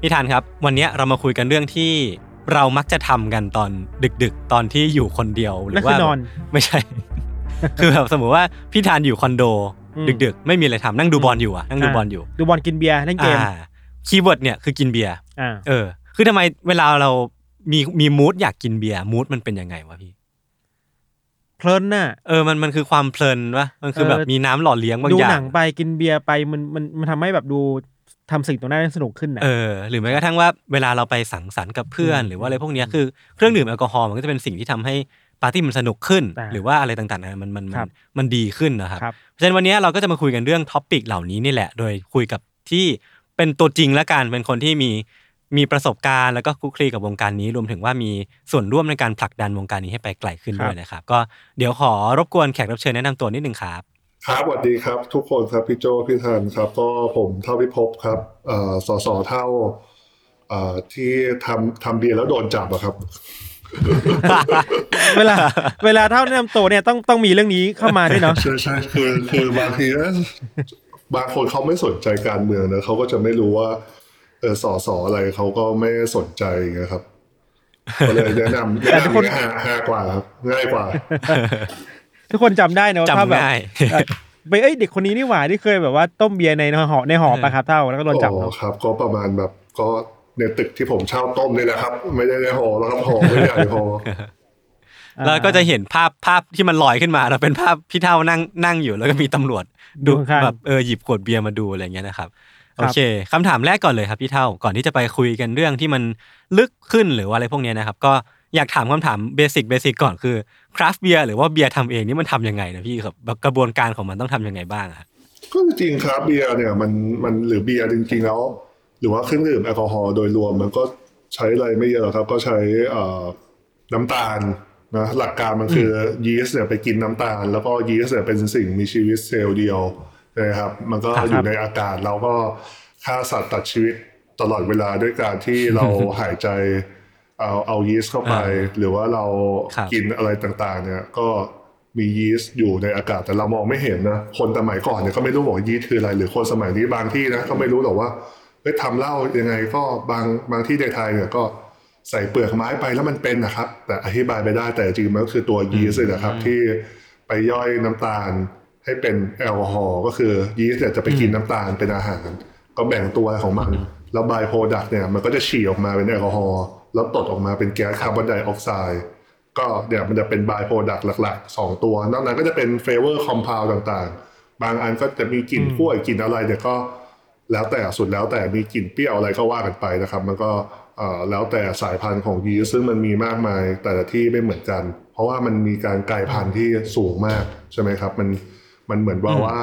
พี่ธันครับ วันนี้เรามาคุยกันเรื่องที่เรามักจะทำกันตอนดึก ๆ ตอนที่อยู่คนเดียวหรือว่านั่นว่าคือนอนไม่ใช่ คือแบบสมมติว่าพี่ธันอยู่คอนโดอืมดึก ๆ ไม่มีอะไรทำนั่งดูบอลอยู่อะนั่งดูบอลอยู่ ดูบอลกินเบียร์เล่นเกมอ่า keyword เนี่ยคือกินเบียร์อ่าเออ คือทำไมเวลาเรามีมี mood อยากกินเบียร์ mood มันเป็นยังไงวะพี่เพลินน่ะเออมันมันคือความเพลินวะมันคือเออแบบมีน้ำหล่อเลี้ยงบ้างอย่างดูหนังไปกินเบียร์ไปมันมันมันทำให้แบบดู ทำสิ่งตรงนั้นได้สนุกขึ้นน่ะเออหรือแม้กระทั่งว่าเวลาเราไปสังสรรค์กับเพื่อน หรือว่าอะไรพวกเนี้ยคือเครื่องดื่มแอลกอฮอล์มันก็จะเป็นสิ่งที่ทำให้ปาร์ตี้มันสนุกขึ้นอ่าหรือว่าอะไรต่างๆนะมันมันมันครับมันดีขึ้นนะครับครับเพราะฉะนั้นวันนี้เราก็จะมาคุยกันเรื่อง topic เหล่านี้นี่แหละ โดยคุยกับที่เป็นตัวจริงแล้วกันเป็นคนที่มีมีประสบการณ์แล้วก็คลุกคลีกับวงการนี้รวมถึงว่ามีส่วนร่วมในการผลักดันวงการนี้ให้ไปไกลขึ้นด้วยนะครับ ก็เดี๋ยวขอรบกวนแขกรับเชิญแนะนำตัวนิดนึงครับ ครับสวัสดีครับ ทุกคนครับพี่โจพี่ธันครับ ก็ผมเท่าพิภพครับเอ่อสสเท่าเอ่อที่ทำทำเบียร์แล้วโดนจับอะครับ เวลา เวลาเท่าแนะนำตัวเนี่ยต้องต้องมีเรื่องนี้เข้ามาด้วยเนาะใช่ใช่คือคือบางทีนะบางคนเขาไม่สนใจการเมืองนะเขาก็จะไม่รู้ว่าเออสอสออะไรเขาก็ไม่สนใจไงครับก็เลยแนะนำแนะแต่ทุกคนนำง่ายง่ายกว่าครับง่ายกว่า ทุกคนจำได้นะว่าจำถ้าแบบง่ายเอ่อไปเอ้ยเด็กคนนี้นี่หว่าที่เคยแบบว่าต้มเบียร์ในหอในหอปะครับเท่าแล้วก็โดนจับอ๋อเนาะครับ ก็ประมาณแบบก็ในตึกที่ผมเช่าต้มนี่แหละครับ ไม่ได้ในหอแล้วครับหอไม่ใหญ่พอแล้วก็จะเห็นภาพภาพที่มันลอยขึ้นมาเราเป็นภาพพี่เท่านั่งนั่งอยู่แล้วก็มีตำรวจดูดูข้างๆแบบเออหยิบขวดเบียร์มาดูอะไรอย่างเงี้ยนะครับครับโอเคคำถามแรกก่อนเลยครับพี่เท่าก่อนที่จะไปคุยกันเรื่องที่มันลึกขึ้นหรือว่าอะไรพวกเนี้ยนะครับ ก็ อยากถามคำถาม basic basic ก่อนคือคราฟต์เบียร์หรือว่าเบียร์ทำเองนี่มันทำยังไงนะพี่ครับแบบกระบวนการของมันต้องทำยังไงบ้างอะก็จริงๆครับเบียร์เนี่ยมันมันหรือเบียร์จริงๆแล้ว หรือว่าเครื่องดื่มแอลกอฮอล์โดยรวมมันก็ใช้อะไรไม่เยอะหรอกครับ ก็ใช้เอ่อน้ำตาลนะหลักการมันคือยีสต์เนี่ยไปกินน้ำตาล แล้วก็ยีสต์เนี่ยเป็นสิ่งมีชีวิตเซลล์เดียวนะครับ มันก็อยู่ในอากาศเราก็ฆ่าสัตว์ตัดชีวิตตลอดเวลาด้วยการที่เราหายใจ เอาเอายีสต์เข้าไป หรือว่าเรากินอะไรต่างๆ เนี่ยก็มียีสต์อยู่ในอากาศแต่เรามองไม่เห็นนะคนสมัยก่อนเนี่ยก็ไม่รู้บอกว่ายีสต์คืออะไร หรือคนสมัยนี้บางที่นะก็ไม่รู้หรอกว่าเฮ้ยทำเหล้ายังไงก็บางบางที่ในไทยเนี่ยก็ใส่เปลือกไม้ไปแล้วมันเป็นนะครับ แต่อธิบายไม่ได้แต่จริงๆมันก็คือตัวยีสต์เลยนะครับ ที่ไปย่อยน้ำตาลให้เป็นแอลกอฮอล์ก็คือยีสต์เนี่ยจะไปกินน้ำตาลเป็นอาหาร ก็แบ่งตัวของมัน แล้ว by-product เนี่ยมันก็จะฉี่ออกมาเป็นแอลกอฮอล์ แล้วตดออกมาเป็นแก๊สคาร์บอนไดออกไซด์ก็เนี่ยมันจะเป็น by-product หลักๆ 2 ตัวนอกนั้นก็จะเป็น flavor compound ต่างๆ บางอันก็จะมีกลิ่นกล้วยกลิ่นอะไรเนี่ยก็แล้วแต่สุดแล้วแต่มีกลิ่นเปรี้ยวอะไรก็ว่ากันไปนะครับ มันก็เอ่อแล้วแต่สายพันธุ์ของยีสต์ซึ่งมันมีมากมายแต่ละที่ไม่เหมือนกัน เพราะว่ามันมีการกลายพันธุ์ที่สูงมากใช่ไหมครับ มันมันเหมือนว่าว่า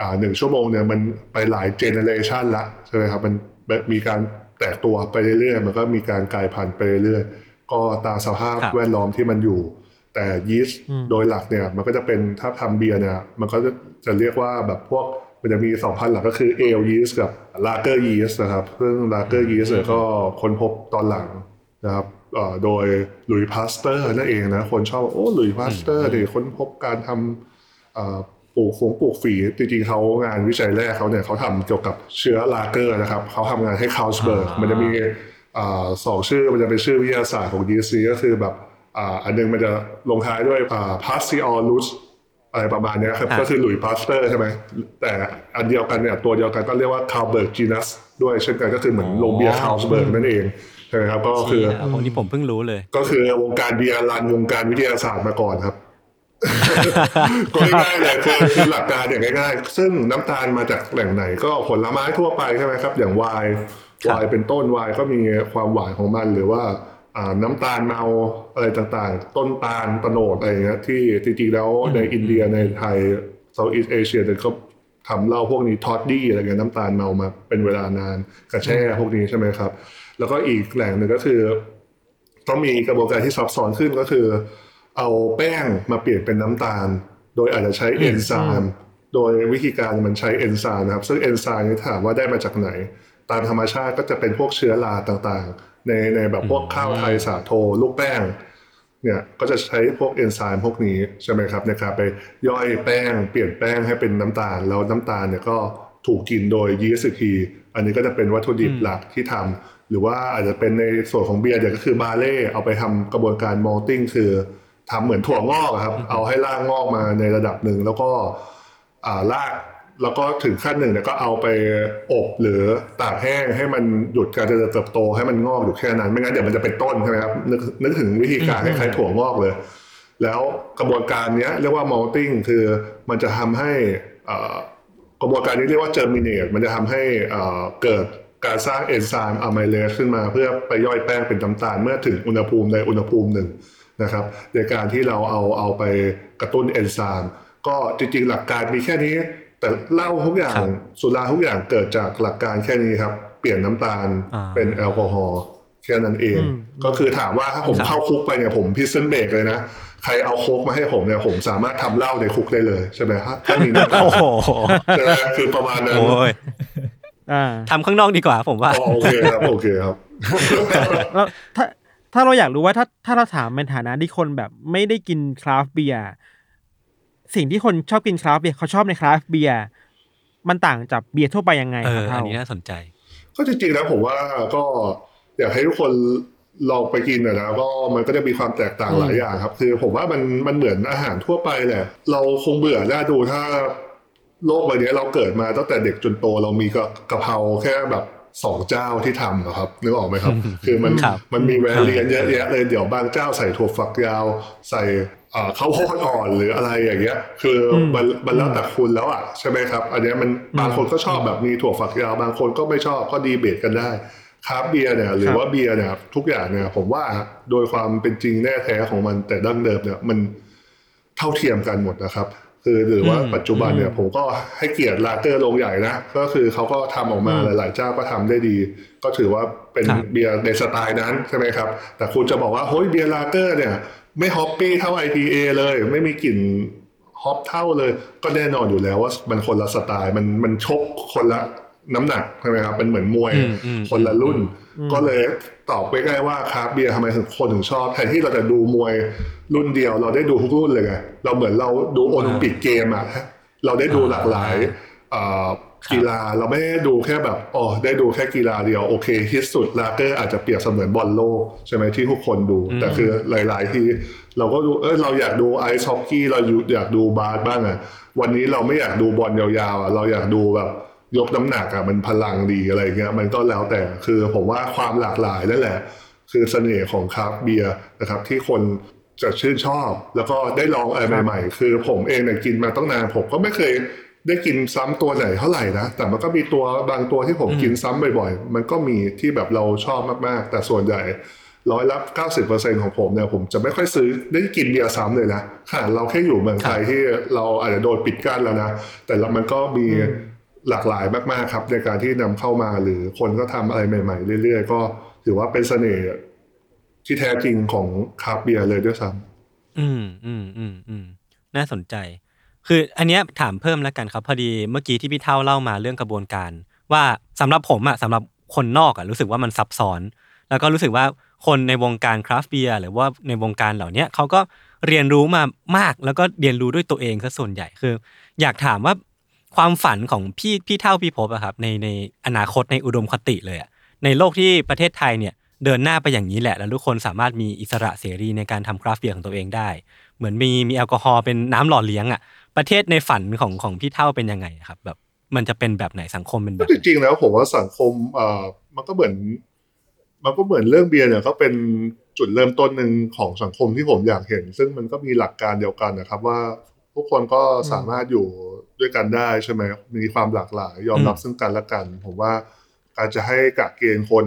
อ่าหนึ่งชั่วโมงเนี่ยมันไปหลายเจเนเรชันละใช่ไหมครับมันมีการ แตกตัวไปเรื่อยๆ มันก็มีการกลายพันธุ์ไปเรื่อยๆ ก็ตามสภาพครับแวดล้อมที่มันอยู่ แต่ยีสต์โดยหลักเนี่ยมันก็จะเป็นถ้าทำเบียร์เนี่ยมันก็จะจะเรียกว่าแบบพวกมันจะมีสองพันธุ์หลักก็คือ ale yeast กับ lager yeast นะครับซึ่ง lager yeast ก็ค้นพบตอนหลังนะครับเอ่อโดยหลุยส์พาสเตอร์นั่นเองนะคนชอบโอ้หลุยส์พาสเตอร์เนี่ยค้นพบการทำเอ่อ ปลูกฝงปลูกฝีจริงๆเขางานวิจัยแรกเขาเนี่ยเขาทำเกี่ยวกับเชื้อลาเกอร์นะครับเขาทำงานให้ Carlsberg มันจะมีอ่าสองชื่อมันจะเป็นชื่อวิทยาศาสตร์ของ ยีสต์ ก็คือแบบอ่าอันหนึ่งมันจะลงท้ายด้วยอ่า p a s t i o l u s อะไรประมาณเนี้ยครับครับก็คือหลุยส์พาสเตอร์ใช่ไหมแต่อันเดียวกันเนี่ยตัวเดียวกันก็เรียกว่าคา l เบิร์กจีนัสด้วยเช่นกันก็คือเหมือนโรงเบียร์คา s เบิร์กนั่นเองใช่ไหมครับก็คือเชี่ยโอ้นี่ผมเพิ่งรู้เลย ก็คือวงการเบียร์ run วงการวิทยาศาสตร์มาก่อนครับ ก็ง่ายๆเลยคือคือหลักการอย่างง่ายๆ ซึ่งน้ำตาลมาจากแหล่งไหนก็ผลไม้ทั่วไปใช่ไหมครับ อย่างไวน์ครับไวน์เป็นต้นไวน์ก็มีความหวานของมันหรือว่าอ่าน้ำตาลเมาอะไรต่างๆ ต้นตาลโตนดอะไรอย่างเงี้ยที่จริงๆแล้วในอินเดียในไทย Southeast Asia เนี่ยก็ทำเหล้าพวกนี้ toddy อะไรเงี้ยน้ำตาลเมามาเป็นเวลานานกระแช่พวกนี้ใช่ไหมครับ แล้วก็อีกแหล่งหนึ่งก็คือ ต้องมีกระบวนการที่ซับซ้อนขึ้นก็คือ เอาแป้งมาเปลี่ยนเป็นน้ำตาล โดยอาจจะใช้เอนไซม์โดยวิธีการมันใช้เอนไซม์นะครับซึ่งเอนไซม์นี่ถามว่าได้มาจากไหน ตามธรรมชาติก็จะเป็นพวกเชื้อราต่างๆ ในในแบบพวกข้าวไทยสาโทลูกแป้งเนี่ยก็จะใช้พวกเอนไซม์พวกนี้ใช่ไหมครับในการไปย่อยแป้ง เปลี่ยนแป้งให้เป็นน้ำตาล แล้วน้ำตาลเนี่ยก็ถูกกินโดยยีสต์อีกทีอันนี้ก็จะเป็นวัตถุดิบหลักที่ทำหรือว่าอาจจะเป็นในส่วนของเบียร์เนี่ยก็คือบาเล่เอาไปทำกระบวนการ malting คือ ทำเหมือนถั่วงอกอะครับ เอาให้รากงอกมาในระดับหนึ่งแล้วก็อ่ารากแล้วก็ถึงขั้นหนึ่งเนี่ยก็เอาไปอบหรือตากแห้งให้มันหยุดการเจริญเติบโตให้มันงอกอยู่แค่นั้น ไม่งั้นเดี๋ยวมันจะเป็นต้นใช่ไหมครับนึกนึกถึงวิธีการคล้ายๆถั่วงอกเลย แล้วกระบวนการเนี้ยเรียกว่า malting คือมันจะทำให้เอ่อกระบวนการนี้เรียกว่า germinate มันจะทำให้เอ่อเกิดการสร้างเอนไซม์อะไมเลสขึ้นมาเพื่อไปย่อยแป้งเป็นน้ำตาลเมื่อถึงอุณหภูมิในอุณหภูมิหนึ่ง นะครับในการที่เราเอาเอาไปกระตุ้นเอนไซม์ก็จริงๆหลักการมีแค่นี้ แต่เหล้าทุกอย่างครับสุราทุกอย่างเกิดจากหลักการแค่นี้ครับ เปลี่ยนน้ำตาลอ่าเป็นแอลกอฮอล์แค่นั้นเองอืมก็คือถามว่าถ้าผมครับเข้าคุกไปเนี่ยผมพิซเซนเบรกเลยนะ ใครเอาโค้กมาให้ผมเนี่ยผมสามารถทำเหล้าในคุกได้เลยใช่ไหมฮะถ้ามีน้ำตาลโอ้โหใช่ไหมคือประมาณนั้นโอ้ยอ่าทำข้างนอกดีกว่าผมว่าอ๋อโอเคครับโอเคครับแล้วถ้า ถ้าเราอยากรู้ว่าถ้าถ้าเราถามในฐานะที่คนแบบไม่ได้กินคราฟต์เบียร์สิ่งที่คนชอบกินคราฟต์เบียร์เขาชอบในคราฟต์เบียร์มันต่างจากเบียร์ทั่วไปยังไงเอครับอเท่าอันนี้น่าสนใจ ก็จริงๆแล้วผมว่าก็อยากให้ทุกคนลองไปกินนะนะก็มันก็จะมีความแตกต่างหลายอย่างครับ คือผมว่ามันมันเหมือนอาหารทั่วไปแหละ เราคงเบื่อน่าดูถ้าโลกใบนี้เราเกิดมาตั้งแต่เด็กจนโตเรามีกะกะเพราแค่แบบ สองเจ้าที่ทำอะครับนึกออกไหมครับ คือมันครับมันมีแวรเลียนเยอะแยะเลยเดี๋ยวบางเจ้าใส่ถั่วฝักยาว ใส่อ่าข้าวโพดอ่อนหรืออะไรอย่างเงี้ย คืออมันมันแล้วแต่คุณแล้วอะใช่ไหมครับ อันเนี้ยมันบางคนก็ชอบแบบมีถั่วฝักยาว บางคนก็ไม่ชอบก็ดีเบตกันได้คราฟต์เบียร์เนี่ยหรือว่าเบียร์เนี่ยทุกอย่างเนี่ยผมว่าโดยความเป็นจริงแน่แท้ของมันแต่ดั้งเดิมเนี่ยมันเท่าเทียมกันหมดนะครับ คือหรือว่าอืมปัจจุบันเนี่ยผมก็ให้เกียรติลาเกอร์โรงใหญ่นะ ก็คือเขาก็ทำออกมาหลาย ๆ เจ้าก็ทำได้ดี ก็ถือว่าเป็นคราฟต์เบียร์ในสไตล์นั้นใช่ไหมครับ แต่คุณจะบอกว่าเฮ้ยเบียร์ลาเกอร์เนี่ยไม่ hoppy เท่า IPA เลย ไม่มีกลิ่น hop เท่าเลย ก็แน่นอนอยู่แล้วว่ามันคนละสไตล์มันมันชกคนละ น้ำหนักใช่ไหมครับเป็นเหมือนมวยอืมอืมคนละรุ่น ก็เลยตอบไปง่ายๆว่าคราฟต์เบียร์ทำไมถึงคนถึงชอบแทนที่เราจะดูมวยรุ่นเดียว เราได้ดูทุกรุ่นเลยไงเราเหมือนเราดูโอลิมปิกเกมอะเราได้ดูหลากหลายเอ่อกีฬาเราไม่ได้ดูแค่แบบอ๋อได้ดูแค่กีฬาเดียวโอเคที่สุดลาเกอร์อาจจะเปรียบเสมือนบอลโลกใช่ไหมที่ทุกคนดู แต่คือหลาย ๆ ที่เราก็ดูเออเราอยากดูไอซ์ฮอกกี้เราอยากดูบาสบ้างอะวันนี้เราไม่อยากดูบอลยาวๆอะเราอยากดูแบบ ยกน้ำหนักอะมันพลังดีอะไรเงี้ยมันก็แล้วแต่คือผมว่าความหลากหลายนั่นแหละ คือเสน่ห์ของคราฟต์เบียร์นะครับ ที่คนจะชื่นชอบ แล้วก็ได้ลองอะไรใหม่ ๆ คือผมเองเนี่ยกินมาตั้งนานผมก็ไม่เคยได้กินซ้ำตัวไหนเท่าไหร่นะ แต่มันก็มีตัวบางตัวที่ผมกินซ้ำบ่อยๆ มันก็มีที่แบบเราชอบมากๆ แต่ส่วนใหญ่ร้อยละ90%ของผมเนี่ยผมจะไม่ค่อยซื้อได้กินเบียร์ซ้ำเลยนะขนาดเราแค่อยู่เมืองไทยที่เราอาจจะโดนปิดกั้นแล้วนะ แต่ละมันก็มี หลากหลายมากๆครับในการที่นำเข้ามาหรือคนก็ทำอะไรใหม่ ๆ เรื่อยๆ ก็ถือว่าเป็นเสน่ห์ที่แท้จริงของคราฟต์เบียร์เลยด้วยซ้ำอืมอืมอืมอืมน่าสนใจ คืออันเนี้ยถามเพิ่มแล้วกันครับ พอดีเมื่อกี้ที่พี่เท่าเล่ามาเรื่องกระบวนการ ว่าสำหรับผมอะสำหรับคนนอกอะรู้สึกว่ามันซับซ้อน แล้วก็รู้สึกว่าคนในวงการคราฟต์เบียร์หรือว่าในวงการเหล่านี้เขาก็เรียนรู้มามากแล้วก็เรียนรู้ด้วยตัวเองซะส่วนใหญ่คือ อยากถามว่า ความฝันของพี่พี่เท่าพี่พบอะครับในในอนาคตในอุดมคติเลยอะในโลกที่ประเทศไทยเนี่ยเดินหน้าไปอย่างนี้แหละ แล้วทุกคนสามารถมีอิสระเสรีในการทำคราฟต์เบียร์ของตัวเองได้ เหมือนมีมีแอลกอฮอล์เป็นน้ำหล่อเลี้ยงอะประเทศในฝันของของพี่เท่าเป็นยังไงครับ แบบมันจะเป็นแบบไหนสังคมเป็นแบบจริงๆแล้วผมว่าสังคมเอ่อมันก็เหมือน มันก็เหมือนเรื่องเบียร์เนี่ยก็เป็นจุดเริ่มต้นหนึ่งของสังคมที่ผมอยากเห็น ซึ่งมันก็มีหลักการเดียวกันนะครับว่าทุกคนก็สามารถอยู่ ด้วยกันได้ใช่ไหมมีความหลากหลาย ยอมรับซึ่งกันและกัน ผมว่าการจะให้กะเกณฑ์คน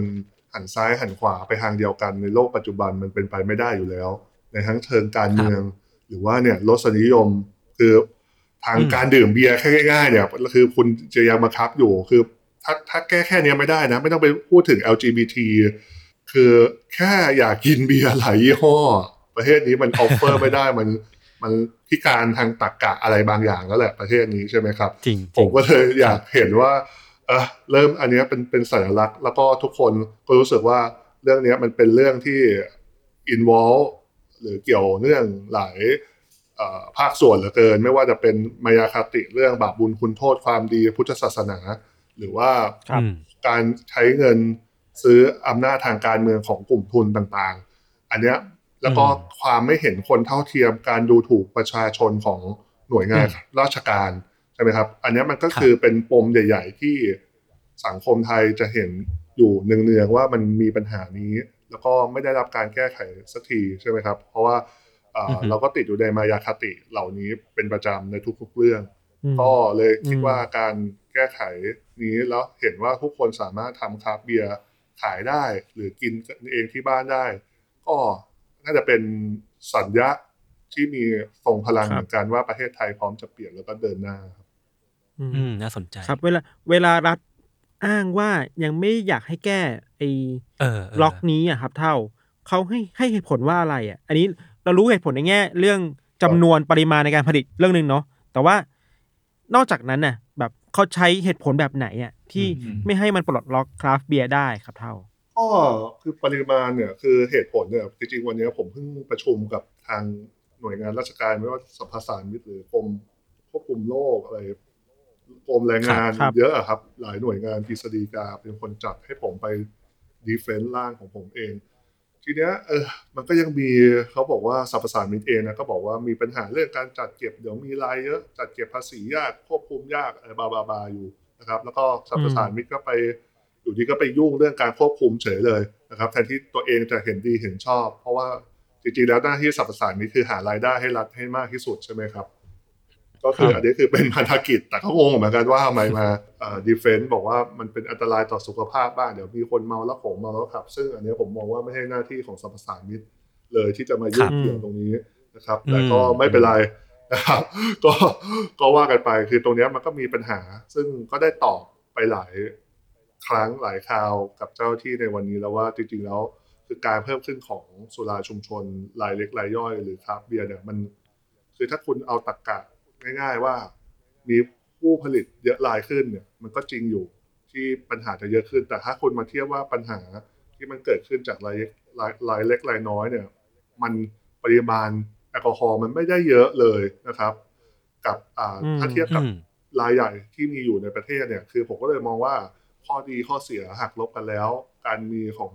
หันซ้ายหันขวาไปทางเดียวกันในโลกปัจจุบันมันเป็นไปไม่ได้อยู่แล้ว ในทั้งเชิงการเมือง หรือว่าเนี่ยรสนิยมคือทางการดื่มเบียร์แค่ง่ายๆเนี่ยคือคุณจะยังบังคับอยู่คือถ้าถ้าแก้แค่เนี้ยไม่ได้นะ ไม่ต้องไปพูดถึง LGBT คือแค่อยากกินเบียร์หลายยี่ห้อ ประเทศนี้มันออฟเฟอร์ไม่ได้มัน มันพิการทางตรรกะอะไรบางอย่างแล้วแหละประเทศนี้ใช่ไหมครับจริงผมก็เลยอยากเห็นว่าเออเริ่มอันเนี้ยเป็นเป็นสัญลักษณ์แล้วก็ทุกคนก็รู้สึกว่าเรื่องเนี้ยมันเป็นเรื่องที่ involve หรือเกี่ยวเนื่องหลายเอ่อภาคส่วนเหลือเกิน ไม่ว่าจะเป็นมายาคติเรื่องบาปบุญคุณโทษความดีพุทธศาสนา หรือว่าครับอืมการใช้เงินซื้ออำนาจทางการเมืองของกลุ่มทุนต่างๆ อันเนี้ย แล้วก็อืมความไม่เห็นคนเท่าเทียมการดูถูกประชาชนของหน่วยงานอืมราชการใช่ไหมครับ อันเนี้ยมันก็ครับคือเป็นปมใหญ่ ๆ ที่สังคมไทยจะเห็นอยู่เนืองๆว่ามันมีปัญหานี้ แล้วก็ไม่ได้รับการแก้ไขสักทีใช่ไหมครับ เพราะว่าเอ่ออเราก็ติดอยู่ในมายาคติเหล่านี้เป็นประจำในทุกๆเรื่องอืมก็เลยคิดอืมว่าการแก้ไขนี้แล้วเห็นว่าทุกคนสามารถทำคราฟต์เบียร์ขายได้ หรือกินเองที่บ้านได้ ก็ น่าจะเป็นสัญญาที่มีทรงพลังครับเหมือนกันว่าประเทศไทยพร้อมจะเปลี่ยนแล้วก็เดินหน้าครับอืมอืมน่าสนใจครับ เวลาเวลารัฐอ้างว่ายังไม่อยากให้แก้ไอ้เออเออล็อกนี้อะครับ เท่าเขาให้ให้เหตุผลว่าอะไรอะ อันนี้เรารู้เหตุผลในแง่ เรื่องจำนวนปริมาณในการผลิตเรื่องหนึ่งเนาะแต่ว่านอกจากนั้นน่ะ แบบเขาใช้เหตุผลแบบไหนอะที่ไม่ให้มันปลดล็อกคราฟต์เบียร์ได้ครับเท่า ก็คือปริมาณเนี่ยคือเหตุผลเนี่ยจริงๆวันนี้ผมเพิ่งประชุมกับทางหน่วยงานราชการไม่ว่าสภาสารมิตรหรือกรมควบคุมโรคอะไรกรมแรงงานครับเยอะอะครับ หลายหน่วยงานกฤษฎีกาเป็นคนจัดให้ผมไปดีเฟนต์ร่างของผมเอง ทีเนี้ยเออมันก็ยังมีเขาบอกว่าสรรพสานมิตเองนะก็บอกว่ามีปัญหาเรื่องการจัดเก็บเดี๋ยวมีรายเยอะจัดเก็บภาษียากควบคุมยากอะไรบาบาบาอยู่นะครับ แล้วก็สรรพสานมิตก็ไป อยู่ดีก็ไปยุ่งเรื่องการควบคุมเฉยเลยนะครับแทนที่ตัวเองจะเห็นดีเห็นชอบ เพราะว่าจริงๆแล้วหน้าที่สรรพสานมิตคือหารายได้ให้รัฐให้มากที่สุดใช่ไหมครับ ก็คือครับอันนี้คือเป็นพันธกิจ แต่ก็งงเหมือนกันว่าทำไมมาดีเฟนต์บอกว่ามันเป็นอันตรายต่อสุขภาพบ้างเดี๋ยวมีคนเมาแล้วโขงเมาแล้วขับ ซึ่งอันนี้ผมมองว่าไม่ใช่หน้าที่ของสรรพสานมิตเลยที่จะมายุ่งครับเกี่ยวตรงนี้นะครับอืมแต่ก็ไม่เป็นไรนะครับ ก็ก็ว่ากันไปคือตรงเนี้ยมันก็มีปัญหา ซึ่งก็ได้ตอบไปหลาย ครั้งหลายคราวกับเจ้าหน้าที่ในวันนี้แล้วว่าจริงๆแล้วคือการเพิ่มขึ้นของสุราชุมชนรายเล็กรายย่อยหรือคราฟต์เบียร์เนี่ยมัน คือถ้าคุณเอาตรกกะง่าย ๆว่า มีผู้ผลิตเยอะรายขึ้นเนี่ย มันก็จริงอยู่ที่ปัญหาจะเยอะขึ้น แต่ถ้าคุณมาเทียบว่าปัญหาที่มันเกิดขึ้นจากรายรายรายเล็กรายน้อยเนี่ย มันปริมาณแอลกอฮอล์มันไม่ได้เยอะเลยนะครับ กับอ่าอืมถ้าเทียบกับอืมรายใหญ่ที่มีอยู่ในประเทศเนี่ย คือผมก็เลยมองว่า ข้อดีข้อเสียหักลบกันแล้ว การมีของ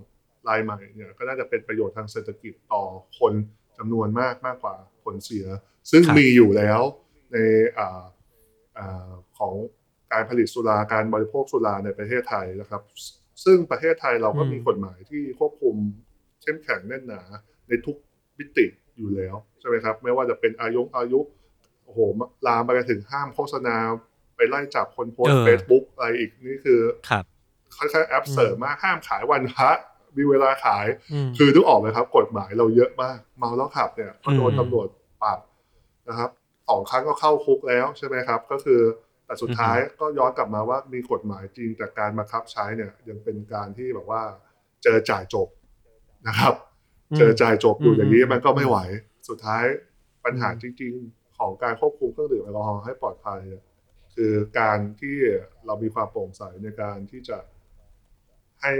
รายใหม่เนี่ยก็น่าจะเป็นประโยชน์ทางเศรษฐกิจต่อคนจำนวนมากมากกว่าผลเสีย ซึ่งมีอยู่แล้วในออของการผลิตสุราการบริโภคสุราในประเทศไทยนะครับ ซึ่งประเทศไทยเราก็มีกฎหมายที่ควบคุมเข้มแข็งแน่นหนาในทุกมิติอยู่แล้วใช่ไหมครับ ไม่ว่าจะเป็นอายุอายุโอ้โหลามไปถึงห้ามโฆษณา ไปไล่จับคนโพสต์เออเฟซบุ๊กอะไรอีกนี่คือครับค่อนข้าง absurd มากห้ามขายวันพระมีเวลาขายอืมคือนึกออกไหมครับ กฎหมายเราเยอะมาก เมาแล้วขับเนี่ยก็โดนอืมตำรวจปรับนะครับสองครั้งก็เข้าคุกแล้วใช่ไหมครับ ก็คือแต่สุดท้ายก็ย้อนกลับมาว่ามีกฎหมายจริงแต่การบังคับใช้เนี่ย ยังเป็นการที่แบบว่า เจอจ่ายจบนะครับอืมเจอจ่ายจบอยู่อืมอย่างนี้อืมมันก็ไม่ไหว สุดท้ายปัญหาอืมจริง ๆ ของการควบคุมเครื่องดื่มแอลกอฮอล์ให้ปลอดภัยเนี่ย คือการที่เรามีความโปร่งใสในการที่จะให้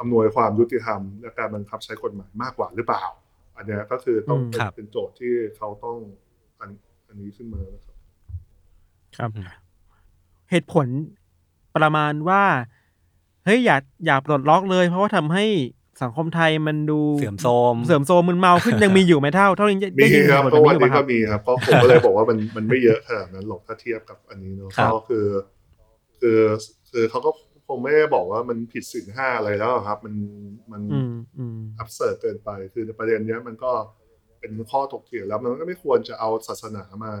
อำนวยความยุติธรรม และการบังคับใช้กฎหมายมากกว่าหรือเปล่า อันเนี้ยก็คือต้องอืมเป็นครับเป็นโจทย์ที่เขาต้องอันอันนี้ขึ้นมานะครับ ครับ เหตุผลประมาณว่าเฮ้ยอย่าอย่าปลดล็อกเลย เพราะว่าทำให้ สังคมไทยมันดูเสื่อมโทรมเสื่อมโทรมมึนเมาขึ้นยังมีอยู่ไหมเท่าเท่านี้มีได้ยินครับผลก็แบบวันนี้อยู่นี้ปะคก็รับมีครับก็ผมก็เลยบอกว่ามันมันไม่เยอะขนาดนั้นหรอกถ้าเทียบกับอันนี้เนอะครับก็คือ คือคือเขาก็คงไม่ได้บอกว่ามันผิดศีลห้าอะไรแล้วอะครับ มันมันอืมอืมอับเสิร์เกินไป คือในประเด็นเนี้ยมันก็เป็นข้อถกเถียงแล้วมันก็ไม่ควรจะเอาศาสนามา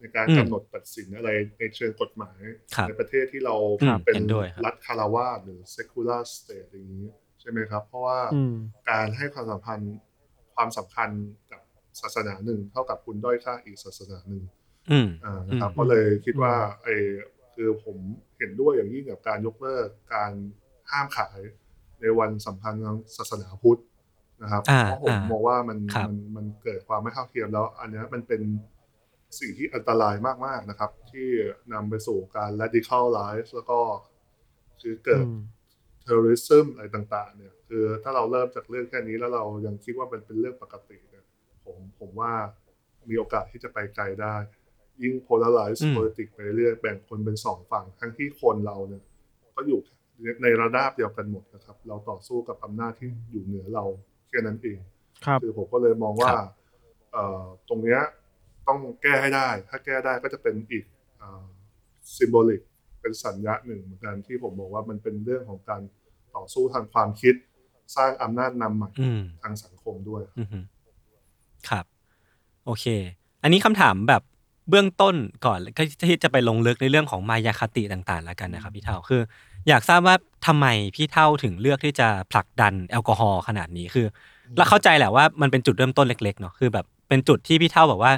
ในการอืมกำหนดตัดสินอะไรในเชิงกฎหมายครับในประเทศที่เราครับเป็นเห็นด้วยครับรัฐคารวาสหรือ secular state อย่างนี้ ใช่ไหมครับ เพราะว่าอืมการให้ความสัมพันธ์ความสำคัญกับศาสนาหนึ่ง เท่ากับคุณด้อยค่าอีกศาสนาหนึ่งอืมอ่านะครับอืมก็เลยคิดว่าไอ้คือผมเห็นด้วยอย่างยิ่งกับการยกเลิกการห้ามขายในวันสำคัญทางศาสนาพุทธนะครับอ่าเพราะผมอ่ามองว่ามันครับมันมันเกิดความไม่เท่าเทียมแล้ว อันเนี้ยมันเป็นสิ่งที่อันตรายมากๆนะครับ ที่นำไปสู่การ radicalize แล้วก็คือเกิดอืม terrorism อะไรต่างๆเนี่ยคือถ้าเราเริ่มจากเรื่องแค่นี้แล้วเรายังคิดว่ามันเป็นเรื่องปกติเนี่ยผมผมว่ามีโอกาสที่จะไปไกลได้ ยิ่ง polarize อืม politics ไปเรื่อยแบ่งคนเป็นสองฝั่งทั้งที่คนเราเนี่ยก็อยู่ในระดับเดียวกันหมดนะครับ เราต่อสู้กับอำนาจที่อยู่เหนือเราแค่นั้นเองครับคือผมก็เลยมองว่าครับเอ่อตรงเนี้ยต้องแก้ให้ได้ ถ้าแก้ได้ก็จะเป็นอีกซิมโบลิกเป็นสัญญาหนึ่งเหมือนกันที่ผมบอกว่ามันเป็นเรื่องของการ ต่อสู้ทางความคิด สร้างอำนาจนำใหม่อืมทางสังคมด้วยอือฮึครับ โอเค อันนี้คำถามแบบเบื้องต้นก่อนก็ที่จะไปลงลึกในเรื่องของมายาคติต่างๆ แล้วกันนะครับพี่เท่าคือ อยากทราบว่าทำไมพี่เท่าถึงเลือกที่จะผลักดันแอลกอฮอล์ขนาดนี้คือเราเข้าใจแหละว่ามันเป็นจุดเริ่มต้นเล็กๆเนาะคือแบบเป็นจุดที่พี่เท่าบอกว่า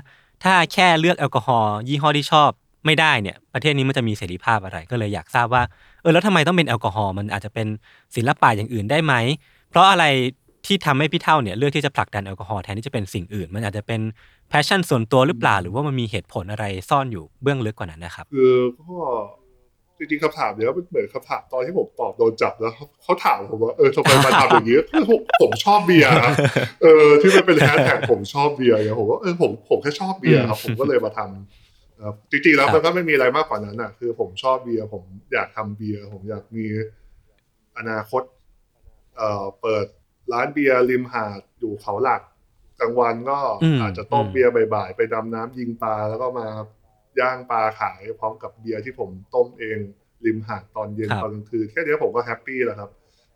ถ้าแค่เลือกแอลกอฮอล์ยี่ห้อที่ชอบ ไม่ได้เนี่ยประเทศนี้มันจะมีเสรีภาพอะไร ก็เลยอยากทราบว่าเออแล้วทำไมต้องเป็นแอลกอฮอล์มันอาจจะเป็นศิลปะอย่างอื่นได้ไหม เพราะอะไรที่ทำให้พี่เท่าเนี่ยเลือกที่จะผลักดันแอลกอฮอล์แทนที่จะเป็นสิ่งอื่น มันอาจจะเป็น passion ส่วนตัวหรือเปล่า หรือว่ามันมีเหตุผลอะไรซ่อนอยู่เบื้องลึกกว่านั้นนะครับคือก็จริงๆคำถามเนี้ยมันเหมือนคำถามตอนที่ผมตอนโดนจับแล้วเขาถามผมว่าเออทำไมมาทำอย่างนี้คือผมผมชอบเบียร์เออที่มันเป็นแฮชแท็กผมชอบเบียร์เนี่ยผมว่าเออผมผมแค่ชอบเบียร์ครับผมก็เลยมาทำนะ ครับจริงๆแล้วครับมันก็ไม่มีอะไรมากกว่านั้นอะ คือผมชอบเบียร์ผมอยากทำเบียร์ผมอยากมีอนาคต เอ่อเปิดร้านเบียร์ริมหาดอยู่เขาหลักกลางวันก็อืมอาจจะต้มอืมเบียร์บ่ายๆ ไปดำน้ำยิงปลาแล้วก็มาย่างปลาขายพร้อมกับเบียร์ที่ผมต้มเองริมหาดตอนเย็นครับตอนกลางคืนแค่เนี้ยผมก็ happy แล้วครับ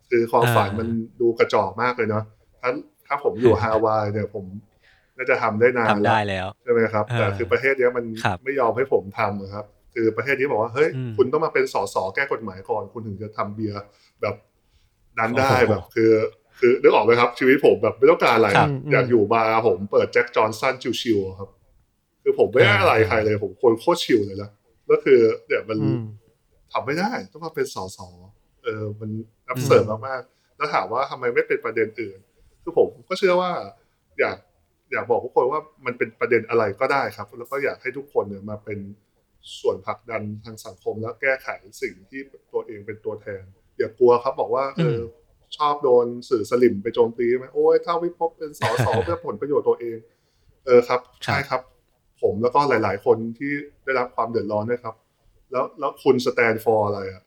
คือความฝันอ่ามันมันดูกระจอกมากเลยเนาะถ้าถ้าผมอยู่ฮาวายเนี่ยผม น่าจะทำได้นานทำได้แล้วแล้วใช่ไหมครับเออแต่คือประเทศเนี้ยมันครับไม่ยอมให้ผมทำนะครับ คือประเทศนี้บอกว่าเฮ้ยอืมคุณต้องมาเป็นสสแก้กฎหมายก่อนคุณถึงจะทำเบียร์แบบนั้นได้โอ้โหแบบคือ คือนึกออกไหมครับ ชีวิตผมแบบไม่ต้องการอะไรครับอยากอยู่บาร์ผมเปิด Jack Johnson chill ๆครับ คือผมไม่ได้อะไรใครเลยผมคนโคตร chill เลยนะแล้วคือเนี่ยมันอืมทำไม่ได้ต้องมาเป็นสสเออมัน absurd มากๆแล้วถามว่าทำไมไม่เป็นประเด็นอื่น คือผมก็เชื่อว่าอยาก อยากบอกทุกคนว่ามันเป็นประเด็นอะไรก็ได้ครับ แล้วก็อยากให้ทุกคนเนี่ยมาเป็นส่วนผลักดันทางสังคมแล้วแก้ไขสิ่งที่ตัวเองเป็นตัวแทน อย่ากลัวครับบอกว่าเอออชอบโดนสื่อสลิมไปโจมตีไหมโอ้ยถ้าวิภพเป็นสสเพื่อผลประโยชน์ตัวเอง เออครับใช่ครับ ผมแล้วก็หลาย ๆ คนที่ได้รับความเดือดร้อนด้วยครับ แล้วแล้วคุณสแตนฟอร์อะไรอะ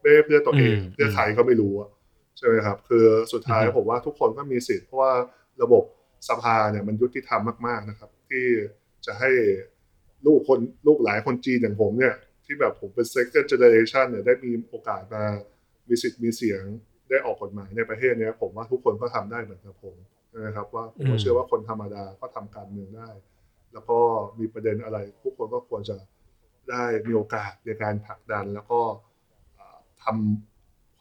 ไม่ได้เพื่อตัวเองอืมเพื่อใครก็ไม่รู้อะใช่ไหมครับ คือสุดท้ายอือฮึผมว่าทุกคนก็มีสิทธิ์เพราะว่าระบบ สภาเนี่ยมันยุติธรรมมาก ๆนะครับ ที่จะให้ลูกคนลูกหลายคนจีนอย่างผมเนี่ยที่แบบผมเป็น second generation เนี่ยได้มีโอกาสมามีสิทธิ์มีเสียงได้ออกกฎหมายในประเทศเนี้ยผมว่าทุกคนก็ทำได้เหมือนกับผมนะครับว่าผมก็เชื่อว่าคนธรรมดาก็ทำการเมืองได้ แล้วก็มีประเด็นอะไร ทุกคนก็ควรจะได้มีโอกาสในการผลักดันแล้วก็เอ่อทำ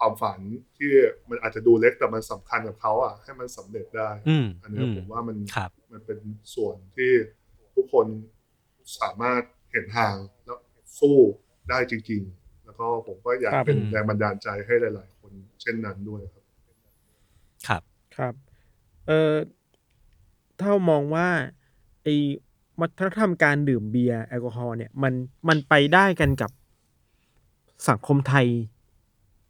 ความฝันที่มันอาจจะดูเล็กแต่มันสำคัญกับเขาอะให้มันสำเร็จได้อืมอันเนี้ยอืมผมว่ามันครับมันเป็นส่วนที่ทุกคนสามารถเห็นทางแล้วสู้ได้จริง ๆ แล้วก็ผมก็อยากครับเป็นอืมแรงบันดาลใจให้หลาย ๆ คนเช่นนั้นด้วยครับ ครับครับเออถ้ามองว่าไอวัฒนธรรมการดื่มเบียร์แอลกอฮอล์เนี่ยมันมันไปได้กันกับสังคมไทย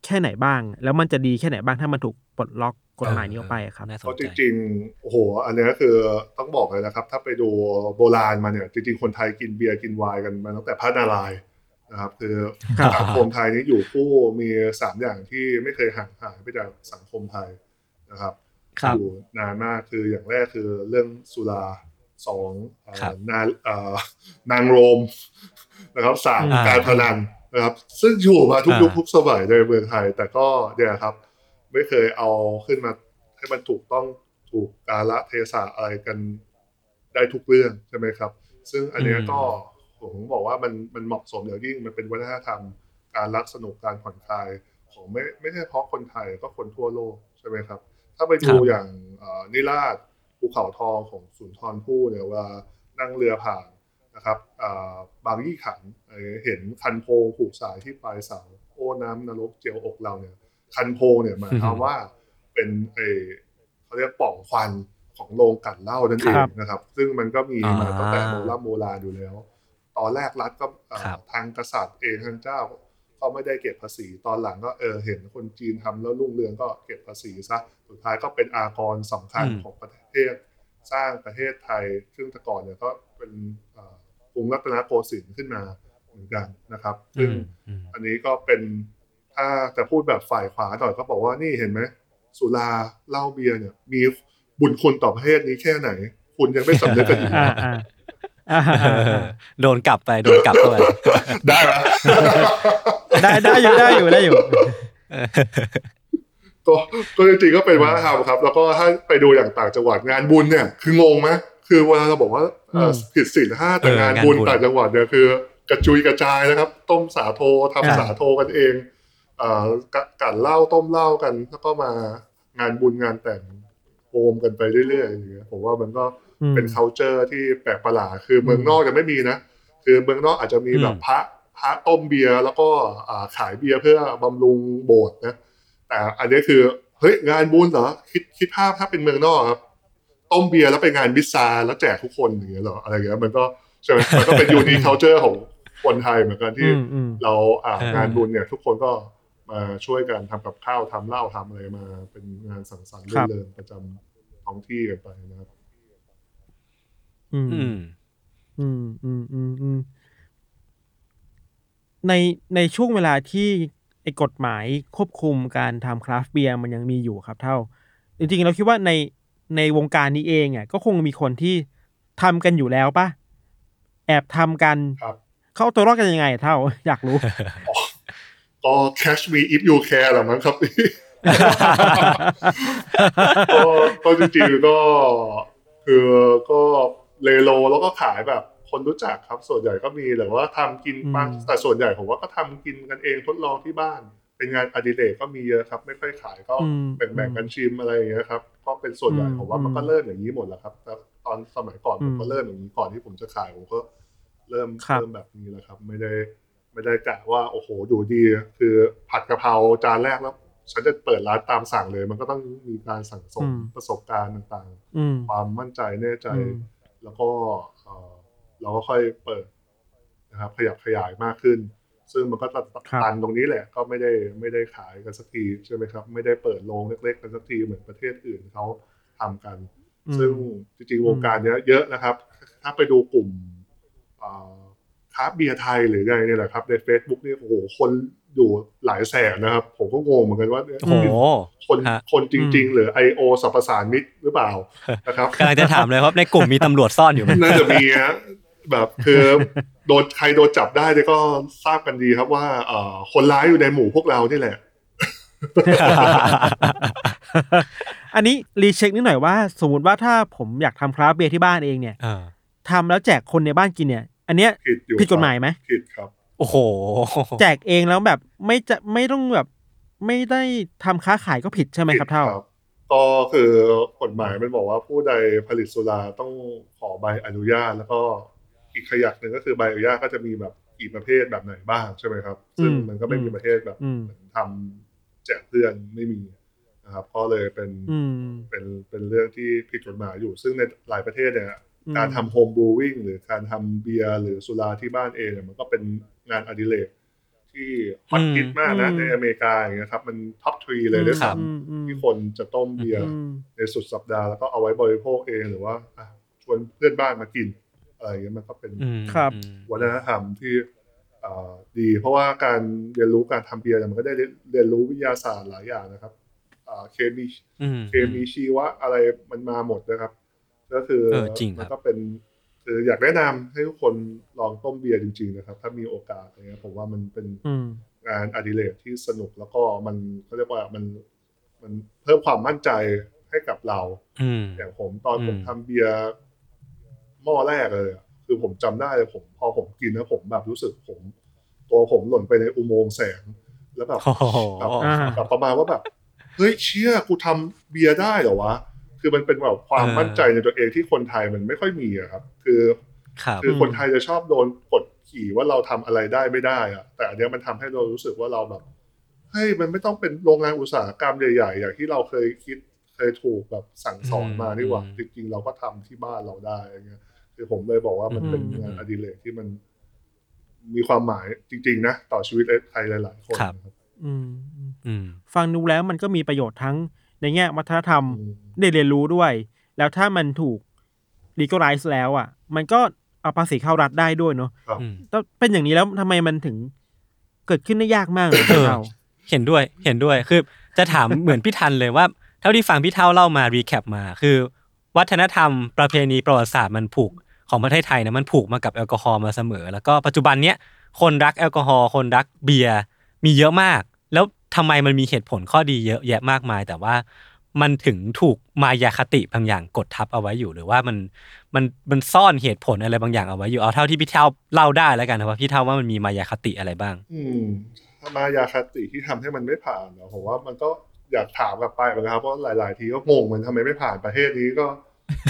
แค่ไหนบ้าง แล้วมันจะดีแค่ไหนบ้างถ้ามันถูกปลดล็อกกฎหมายนี้ออกไปอะครับน่าสนเพราะใจจริงๆโอ้โห อันเนี้ยคือต้องบอกเลยนะครับ ถ้าไปดูโบราณมาเนี่ย จริงๆ คนไทยกินเบียร์กินไวน์กันมาตั้งแต่พระนารายณ์นะครับคือครับสังคมไทยนี้อยู่คู่มีสามอย่างที่ไม่เคยห่างหายไปจากสังคมไทยนะครับครับอยู่นานมากคืออย่างแรกคือเรื่องสุราสองเอ่อครับนาเอ่อนางโรมนะครับสามอ่าการพนัน นะครับซึ่งอยู่มาทุกอ่ายุยุคทุกสมัยในเมืองไทย แต่ก็เนี่ยครับ ไม่เคยเอาขึ้นมาให้มันถูกต้องถูกกาละเทศะอะไรกันได้ทุกเรื่องใช่ไหมครับ ซึ่งอันเนี้ยก็ผมบอกว่ามันมันเหมาะสมอย่างยิ่งมันเป็นวัฒนธรรม การรักสนุกการผ่อนคลายของไม่ไม่ใช่เฉพาะคนไทยก็คนทั่วโลกใช่ไหมครับ ถ้าไปดูครับอย่างเอ่อนิราชภูเขาทองของสุนทรภู่เนี่ยเว่านั่งเรือผ่าน นะครับอ่าบางยี่ขันเอ่อเห็นคันโพงผูกสายที่ปลายเสาโอ้น้ำนรกเจียวอกเราเนี่ย คันโพงเนี่ยหมายความว่าเป็นเออเขาเรียกปล่องควันของโรงกลั่นเหล้านั่นเองครับนะครับ ซึ่งมันก็มีมาอ่าตั้งแต่โบราณโบราณอยู่แล้ว ตอนแรกรัฐก็เอ่อครับทางกษัตริย์เองทางเจ้าก็ไม่ได้เก็บภาษี ตอนหลังก็เออเห็นคนจีนทำแล้วรุ่งเรืองก็เก็บภาษีซะ สุดท้ายก็เป็นอากรสำคัญอืมของประเทศ สร้างประเทศไทย ซึ่งแต่ก่อนเนี่ยก็เป็นเอ่อ กรุงรัตนโกสินทร์ขึ้นมาเหมือนกันนะครับซึ่งอืมอันนี้ก็เป็นถ้าจะพูดแบบฝ่ายขวาหน่อยก็บอกว่านี่เห็นไหมสุราเหล้าเบียร์เนี่ย มีบุญคุณต่อประเทศนี้แค่ไหน คุณยังไม่สำนึกกันอีกอ่าเหรออ่าอ่าเออโดนกลับไปโดนกลับเข้าไปได้ไหมได้ได้อยู่ได้อยู่ได้อยู่ก็ก็จริงๆก็เป็นวัฒนธรรมครับ แล้วก็ถ้าไปดูอย่างต่างจังหวัดงานบุญเนี่ยคืองงไหม คือเวลาเราบอกว่าเอ่ออืมผิดศีลห้าแต่เอองานบุญงานบุญต่างจังหวัดเนี่ยคือ กระจุยกระจายนะครับ ต้มสาโททำอ่าสาโทกันเองเอ่อกะกันเหล้าต้มเหล้ากัน แล้วก็มางานบุญงานแต่งโฮมกันไปเรื่อยๆอย่างเงี้ยผมว่ามันก็อืมเป็น c u เจอร์ที่แปลกประหลาดคือเมืองนอกจะไม่มีนะ คือเมืองนอกอาจจะมีแบบอืมพระพระต้มเบียร์แล้วก็อ่าขายเบียร์เพื่อบำรุงโบสถ์นะแต่อันนี้คือเฮ้ยงานบุญเหรอคิดคิดภาพถ้าเป็นเมืองนอกครับ ต้มเบียร์แล้วไปงานบิซาแล้วแจกทุกคนอย่างเงี้ยเหรออะไรเงี้ยมันก็ใช่ไหมมันก็เป็นยูนิค c u เจอร์ของคนไทยเหมือนกันที่อืมอืมเราอ่าเอองานบุญเนี่ยทุกคนก็มาช่วยกันทำกับข้าวทำเหล้าทำอะไรมา เป็นงานสังสรรค์ครับเรื่อยๆประจำท้องที่กันไปนะครับอืมอืม อืมอืมอืมอืมในในช่วงเวลาที่ไอ้กฎหมายควบคุมการทำคราฟต์เบียร์มันยังมีอยู่ครับเท่า จริงๆ เราคิดว่าใน ในวงการนี้เองอะก็คงมีคนที่ทำกันอยู่แล้วปะแอบทำกันครับเข้าตัวรอดกันยังไงเท่า อยากรู้ก็ catch me if you care แหละมั้งครับก็ก็จริงๆก็คือก็เลโลแล้วก็ขายแบบคนรู้จักครับส่วนใหญ่ก็มีแต่ว่าทำกินบ้างอืมแต่ส่วนใหญ่ผมว่าก็ทำกินกันเองทดลองที่บ้าน เป็นงานอดิเรกก็มีเยอะครับ ไม่ค่อยขายก็อืมแบ่งๆกันชิมอะไรอย่างเงี้ยครับ ก็เป็นส่วนใหญ่อืมผมว่ามันก็อืมเริ่มอย่างนี้หมดแล้วครับแต่ตอนสมัยก่อนอืผมมก็เริ่มอย่างนี้ก่อนที่ผมจะขายผมก็เริ่มครับเริ่มแบบนี้แหละครับ ไม่ได้ไม่ได้กะว่าโอ้โหดูดี คือผัดกะเพราจานแรกแล้วฉันจะเปิดร้านตามสั่งเลย มันก็ต้องมีการสั่งสมอืมประสบการณ์ต่างอืมๆความมั่นใจแน่ใจอืมแล้วก็เอ่อเราก็ค่อยเปิดนะครับขยับขยายมากขึ้น ซึ่งมันก็ตัดตันตรงนี้แหละก็ไม่ได้ไม่ได้ขายกันสักทีใช่ไหมครับ ไม่ได้เปิดโรงเล็กๆกันสักทีเหมือนประเทศอื่นเขาทำกันอืมซึ่งจริงๆวงการเนี้ยเยอะนะครับ ถ้าไปดูกลุ่มอ่าคราฟต์เบียร์ไทยหรือไงเนี่ยแหละครับใน Facebook นี่โอ้โหคนอยู่หลายแสนนะครับ ผมก็งงเหมือนกันว่าเนี่ยโอ้โหคนฮะคนจริง ๆ หรือ I.O. สัพสานมิตรหรือเปล่านะครับกำลังจะถามเลยว่าในกลุ่มมีตำรวจซ่อนอยู่ไหมน่าจะมีฮะ แบบคือโดนใครโดนจับได้เนี่ยก็ทราบกันดีครับว่าเอ่อคนร้ายอยู่ในหมู่พวกเรานี่แหละ อันนี้รีเช็คนิดหน่อยว่า สมมติว่าถ้าผมอยากทำคราฟต์เบียร์ที่บ้านเองเนี่ยเออทำแล้วแจกคนในบ้านกินเนี่ย อันเนี้ยผิดอยู่ผิดกฎหมายไหมผิดครับ โอ้โห แจกเองแล้วแบบไม่จะไม่ต้องแบบไม่ได้ทำค้าขายก็ผิดใช่ไหมครับเท่าผิดก็คือกฎหมายมันบอกว่าผู้ใดผลิตสุราต้องขอใบอนุญาตแล้วก็ อีกขยักหนึ่งก็คือใบอนุญาตก็จะมีแบบกี่ประเภทแบบไหนบ้างใช่ไหมครับ ซึ่งอืมมันก็ไม่มีอืมประเภทแบบอืมเหมือนทำแจกเพื่อนไม่มีนะครับก็เลยเป็นอืมเป็นเป็นเรื่องที่ผิดกฎหมายอยู่ ซึ่งในหลายประเทศเนี่ยอืมการทำ homebrewing หรือการทำเบียร์หรือสุราที่บ้านเองเนี่ยมันก็เป็นงานอดิเรกที่ฮอตฮิตมากนะอืมในอเมริกาอย่างเงี้ยครับ มัน top three เลยด้วยซ้ำครับอืมอืมที่คนจะต้มเบียร์อืมในสุดสัปดาห์แล้วก็เอาไว้บริโภคเองหรือว่าอะชวนเพื่อนบ้านมากิน อะไรอย่างเงี้ยมันก็เป็นอืมครับอืมวัฒนธรรมที่เอ่อดีเพราะว่าการเรียนรู้การทำเบียร์เนี่ยมันก็ได้เรียนรู้วิทยาศาสตร์หลายอย่างนะครับเอ่อ่าเคมีอืมเคมีชีวะอะไรมันมาหมดนะครับ ก็คือเออจริงครับมันก็เป็นคืออยากแนะนำให้ทุกคนลองต้มเบียร์จริง ๆ นะครับ ถ้ามีโอกาสอะไรเงี้ยผมว่ามันเป็นอืมงานอดิเรกที่สนุกแล้วก็มันเขาเรียกว่ามันมันเพิ่มความมั่นใจให้กับเราอืมอย่างผมตอนอืมผมทำเบียร์ หม้อแรกเลยอะคือผมจำได้เลยผมพอผมกินแล้วผมแบบรู้สึกผม ตัวผมหล่นไปในอุโมงค์แสง แล้วแบบโอ้โหแบบอ่าแบบประมาณว่าแบบเฮ้ยเชี่ยกูทำเบียร์ได้เหรอวะคือมันเป็นแบบความเออมั่นใจในตัวเองที่คนไทยมันไม่ค่อยมีอะครับ คือครับคือคนไทยจะชอบโดนกดขี่ว่าเราทำอะไรได้ไม่ได้อะแต่อันเนี้ยมันทำให้เรารู้สึกว่าเราแบบเฮ้ยมันไม่ต้องเป็นโรงงานอุตสาหกรรมใหญ่ ๆ อย่างที่เราเคยคิดเคยถูกแบบสั่งสอนมานี่หว่าอืมจริงๆเราก็ทำที่บ้านเราได้อย่างเงี้ย คือผมเลยบอกว่ามันเป็นอืมงานอดิเรกที่มันมีความหมายจริง ๆ นะ ต่อชีวิตใครหลาย ๆ คนครับนะครับอืมอืมอืมฟังดูแล้วมันก็มีประโยชน์ทั้งในแง่วัฒนธรรมอืมได้เรียนรู้ด้วย แล้วถ้ามันถูก legalize แล้วอะ มันก็เอาภาษีเข้ารัฐได้ด้วยเนาะครับอืมแต่เป็นอย่างนี้แล้วทำไมมันถึงเกิดขึ้นได้ยากมากเลยเออเราเห็นด้วยเห็นด้วยคือจะถามเหมือนพี่ทันเลยว่า เท่าที่ฟังพี่เท่าเล่ามารีแคปมา คือ วัฒนธรรมประเพณีประวัติศาสตร์มันผูก ของประเทศไทยนะมันผูกมากับแอลกอฮอล์มาเสมอ แล้วก็ปัจจุบันเนี้ยคนรักแอลกอฮอล์คนรักเบียร์มีเยอะมาก แล้วทำไมมันมีเหตุผลข้อดีเยอะแยะมากมาย แต่ว่ามันถึงถูกมายาคติบางอย่างกดทับเอาไว้อยู่หรือว่ามันมันมันซ่อนเหตุผลอะไรบางอย่างเอาไว้อยู่เอาเท่าที่พี่เท่าเล่าได้แล้วกันนะว่าพี่เท่าว่ามันมีมายาคติอะไรบ้าง อืมมายาคติที่ทำให้มันไม่ผ่านเนอะผมว่ามันก็อยากถามกลับไปนกันครับเพราะหลาย ๆ ทีก็งงมันทำไมไม่ผ่านประเทศนี้ก็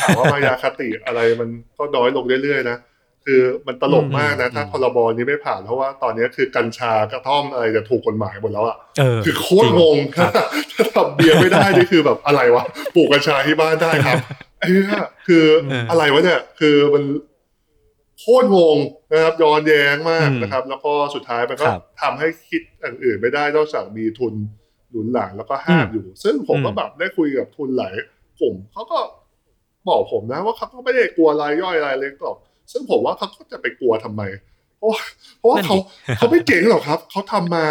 ถามว่ามายาคติอะไรมันก็น้อยลงเรื่อยๆนะคือมันตลกมากนะ ถ้าพรบนี้ไม่ผ่านเพราะว่าตอนนี้คือกัญชากระท่อมอะไรจะถูกกฎหมายหมดแล้วอะเออคือโคตรงงถ้าถ้าทำเบียร์ไม่ได้นี่คือแบบอะไรวะปลูกกัญชาที่บ้านได้ครับไอ้เนี่ยคือเออออะไรวะเนี่ย คือมันโคตรงงนะครับย้อนแย้งมากอืมนะครับ แล้วก็สุดท้ายมันก็ครับทำให้คิดอย่างอื่นไม่ได้นอกจากมีทุนหนุนหลังแล้วก็ห้ามอืมอยู่ ซึ่งผมก็อืมแบบได้คุยกับทุนหลายกลุ่มเขาก็ บอกผมนะว่าเขาก็ไม่ได้กลัวรายย่อยรายเล็กหรอก ซึ่งผมว่าเขาก็จะไปกลัวทำไม เพราะว่าเพราะว่าเขาเขาไม่เจ๋งหรอกครับ เขาทำมา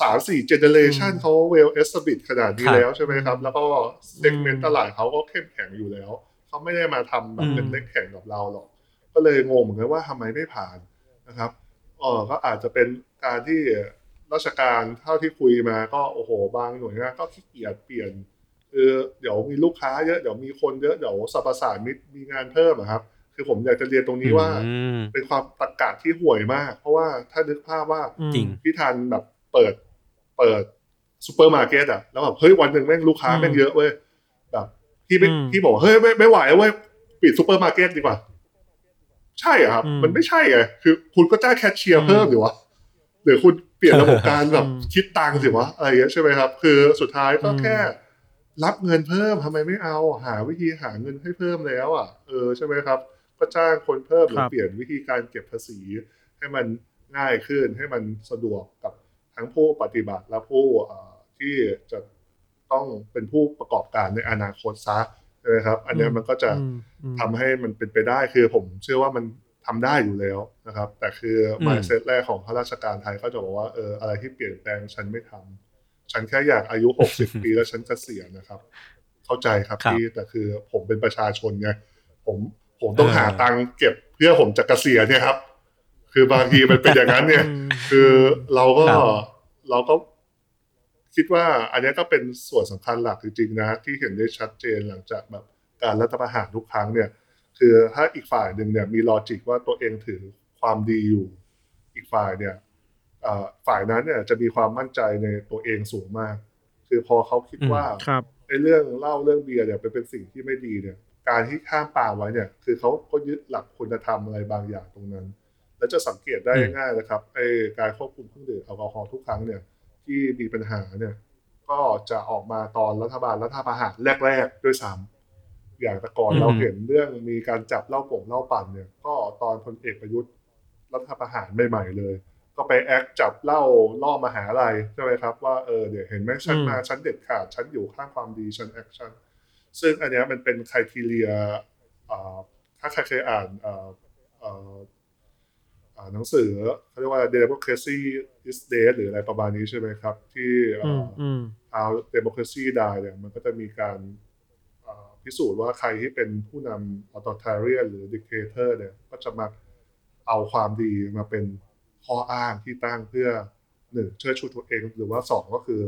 สามสี่เจเนเรชันอืมเขาเวลเอสบิดขนาดนี้ครับแล้วใช่ไหมครับ แล้วก็เซกเมนอืต์มตลาดเขาก็เข้มแข็งอยู่แล้ว เขาไม่ได้มาทำแบบอืมเป็นเล็กแข่งกับเราหรอก ก็เลยงงเหมือนกันว่าทำไมไม่ผ่านนะครับเออก็อาจจะเป็นการที่ราชการเท่าที่คุยมาก็โอ้โห บางหน่วยงานก็ขี้เกียจเปลี่ยน คือเดี๋ยวมีลูกค้าเยอะเดี๋ยวมีคนเยอะเดี๋ยวสรรพสานมิตมีงานเพิ่มอะครับ คือผมอยากจะเรียนตรงนี้ว่าอืมเป็นความตรกกะที่ห่วยมาก เพราะว่าถ้านึกภาพว่าอืมจริงพี่ทันแบบเปิดเปิดซูเปอร์มาร์เก็ตอะแล้วแบบเฮ้ยวันหนึ่งแม่งลูกค้าอืมแม่งเยอะเว้ยแบบพี่ไม่อืมพี่บอกว่าเฮ้ยไม่ไม่ไหวแล้วเว้ยปิดซูเปอร์มาร์เก็ตดีกว่า ใช่อะครับอืมมันไม่ใช่ไงคือ คุณก็จ้างแคชเชียร์อืมเพิ่มหรือวะหรือคุณเปลี่ยนระบบการแบบอืมคิดตังค์สิวะอะไรอย่างเงี้ยใช่ไหมครับ คือสุดท้ายก็อืมแค่ รับเงินเพิ่มทำไมไม่เอาหาวิธีหาเงินให้เพิ่มแล้วอะเออใช่ไหมครับ ก็จ้างคนเพิ่มหรือครับเปลี่ยนวิธีการเก็บภาษี ให้มันง่ายขึ้นให้มันสะดวกกับทั้งผู้ปฏิบัติและผู้เอ่อที่จะต้องเป็นผู้ประกอบการในอนาคตซะใช่ไหมครับ อันเนี้ยมันก็จะอืมอืมทำให้มันเป็นไปได้คือผมเชื่อว่ามันทำได้อยู่แล้วนะครับ แต่คืออม mindset แรกของข้าราชการไทยก็จะบอกว่าเอออะไรที่เปลี่ยนแปลงฉันไม่ทำ ฉันแค่อยากอายุหกสิบปีแล้วฉันเกษียณนะครับ เข้าใจครับครับพี่แต่คือผมเป็นประชาชนไงผมผมต้องเออหาตังค์เก็บเพื่อผมจะเกษียณเนี่ยครับ คือบางทีมันเป็นอย่างนั้นเนี่ยอืมคือเราก็ครับเราก็คิดว่าอันเนี้ยก็เป็นส่วนสำคัญหลักจริงๆนะ ที่เห็นได้ชัดเจนหลังจากแบบการรัฐประหารทุกครั้งเนี่ย คือถ้าอีกฝ่ายหนึ่งเนี่ยมีลอจิกว่าตัวเองถือความดีอยู่ อีกฝ่ายเนี่ยเอ่อ ฝ่ายนั้นเนี่ยจะมีความมั่นใจในตัวเองสูงมาก คือพอเขาคิดว่าครับไอ้เรื่องเล่าเรื่องเบียร์เนี่ยเป็นเป็นสิ่งที่ไม่ดีเนี่ย การที่ข้ามป่าไว้เนี่ย คือเขาก็ยึดหลักคุณธรรมอะไรบางอย่างตรงนั้น แล้วจะสังเกตได้อืมง่ายๆนะครับไอ้การควบคุมเครื่องดื่มแอลกอฮอล์ทุกครั้งเนี่ยที่มีปัญหาเนี่ย ก็จะออกมาตอนรัฐบาลรัฐประหารแรกๆด้วยซ้ำอย่างแต่ก่อนอืมเราเห็นเรื่องมีการจับเหล้าป่งเหล้าปั่นเนี่ย ก็ตอนพลเอกประยุทธ์รัฐประหารใหม่ๆเลย ก็ไปแอคจับเหล้าล่อมหาลัยใช่ไหมครับว่าเออเดี๋ยวเห็นไหมฉันอืมมาฉันเด็ดขาดฉันอยู่ข้างความดีฉัน action ซึ่งอันเนี้ยมันเป็น criteria อ่าถ้าใครเคยอ่านอ่าอ่าอ่าหนังสือเขาเรียกว่า democracy is dead หรืออะไรประมาณนี้ใช่ไหมครับ ที่เอ่อือมออืม how democracy die เนี่ยมันก็จะมีการเอ่อพิสูจน์ว่าใครที่เป็นผู้นำ authoritarian หรือ dictator เนี่ยก็จะมาเอาความดีมาเป็น ข้ออ้างที่ตั้งเพื่อหนึ่งเชิดชูตัวเองหรือว่าสองก็คือ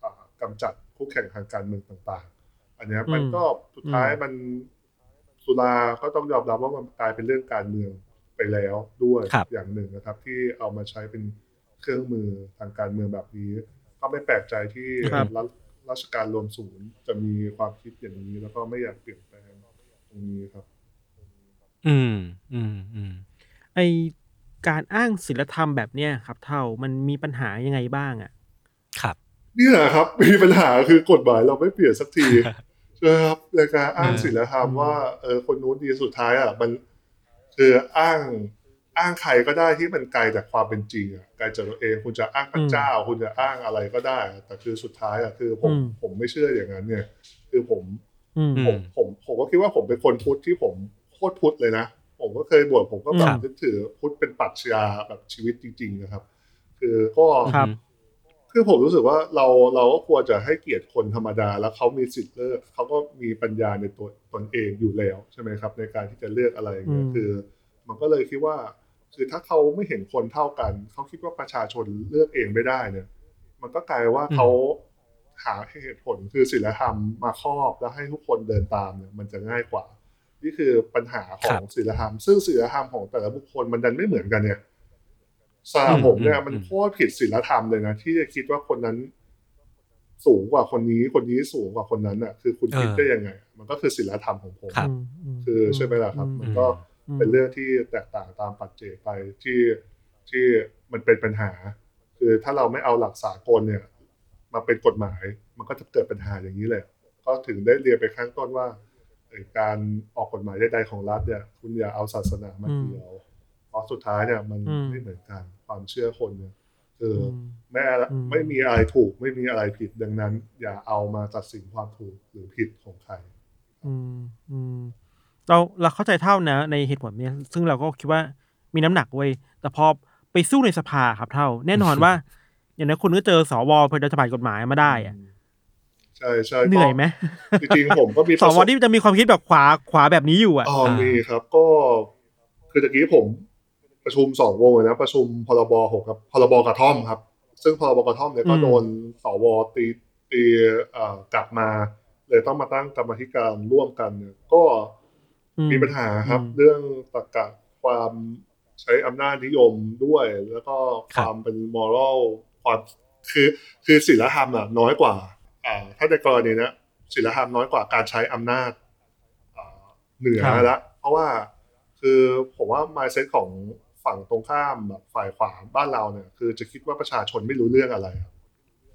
เอ่อกำจัดคู่แข่งทางการเมืองต่างๆ อันเนี้ยมันอืมก็สุดท้ายอืมมันสุราก็ต้องยอมรับว่ามันกลายเป็นเรื่องการเมืองไปแล้วด้วยครับอย่างหนึ่งนะครับ ที่เอามาใช้เป็นเครื่องมือทางการเมืองแบบนี้ ก็ไม่แปลกใจที่ครับรัฐราชการรวมศูนย์จะมีความคิดอย่างนี้ แล้วก็ไม่อยากเปลี่ยนแปลงตรงนี้ครับ อืม อืม อืม ไอ การอ้างศีลธรรมแบบเนี้ยครับ เท่ามันมีปัญหายังไงบ้างอะ ครับนี่แหละครับ มีปัญหาคือกฎหมายเราไม่เปลี่ยนสักทีใช่ไหมครับในการอ้างอืมศีลธรรมว่าเออคนนู้นดีสุดท้ายอะมันคืออ้างอ้างใครก็ได้ที่มันไกลจากความเป็นจริงอะไกลจากตัวเองคุณจะอ้างพระเจ้า คุณจะอ้างอะไรก็ได้ แต่คือสุดท้ายอะคือผมอืมผมไม่เชื่ออย่างนั้น เนี่ย คือผมอืมอืผมผมผมก็คิดว่าผมเป็นคนพุทธที่ผมโคตรพุทธเลยนะ ผมก็เคยบวชผมก็แบบครับยึดถือพุทธเป็นปรัชญาแบบชีวิตจริง ๆ นะครับ คือก็ ครับ คือผมรู้สึกว่าเราเราก็ควรจะให้เกียรติคนธรรมดา แล้วเขามีสิทธิ์เลือกเขาก็มีปัญญาในตัวตนเองอยู่แล้วใช่ไหมครับ ในการที่จะเลือกอะไรอย่างเงี้ยอืม คือ มันก็เลยคิดว่า คือถ้าเขาไม่เห็นคนเท่ากันเขาคิดว่าประชาชนเลือกเองไม่ได้เนี่ย มันก็กลายว่าเขาหาเหตุผลคือศีลธรรมมาครอบแล้วให้ทุกคนเดินตามเนี่ยมันจะง่ายกว่า นี่คือปัญหาขครัองบศีลธรรม ซึ่งศีลธรรมของแต่ละบุคคลมันดันไม่เหมือนกันเนี่ยสำหรับอืมผมเนี่ยอืมมันโคตรผิดศีลธรรมเลยนะที่จะคิดว่าคนนั้น สูงกว่าคนนี้ คนนี้สูงกว่าคนนั้นอะ คือคุณคิดเออได้ยังไง มันก็คือศีลธรรมของผมครับมมคือใช่ไหมล่ะครับอืมมันก็อืมเป็นเรื่องที่แตกต่างตามปัจเจกไปที่ที่มันเป็นปัญหา คือถ้าเราไม่เอาหลักสากลเนี่ย มาเป็นกฎหมาย มันก็จะเกิดปัญหาอย่างนี้เลยก็ถึงได้เรียนไปข้างต้นว่าเอ่อ การออกกฎหมายใดๆของรัฐเนี่ย คุณอย่าเอาศาสนามาเกี่ยวเพราะสุดท้ายเนี่ยมันอืมไม่เหมือนกันความเชื่อคนเนี่ยคืออมไม่อืมไม่มีอะไรถูกไม่มีอะไรผิดดังนั้น อย่าเอามาตัดสินความถูกหรือผิดของใครอืมอืมเราเราเข้าใจเท่านะในเหตุผลเนี้ยซึ่งเราก็คิดว่ามีน้ำหนักเว้ยแต่พอไปสู้ในสภาครับเท่า แน่นอนว่า อย่างนั้นคุณก็เจอสวเพื่อจะผ่านกฎหมายมาได้อะ ใช่ใช่เหนื่อยไหมจริงๆผมก็มีสวที่จะมีความคิดแบบขวาขวาแบบนี้อยู่อะอ๋อมีครับก็ คือตะกี้ผมประชุมสองวงเลยนะ ประชุมพรบหกครับพรบกระท่อมครับ ซึ่งพรบกระท่อมเนี่ยก็อืมโดนสวตีตีเอ่อกลับมา เลยต้องมาตั้งกรรมาธิการร่วมกันเนี่ยก็อืมีปัญหาครับอืมเรื่องตรรกะความใช้อำนาจนิยมด้วย แล้วก็ความเป็นมอรัลความคือคือศีลธรรมอะน้อยกว่า อ่าถ้าในกรณีเนี้ยศีลธรรมน้อยกว่าการใช้อำนาจอ่าเหนือครับละเพราะว่าคือผมว่า mindset ของฝั่งตรงข้ามแบบฝ่ายขวาบ้านเราเนี่ยคือจะคิดว่าประชาชนไม่รู้เรื่องอะไรครับ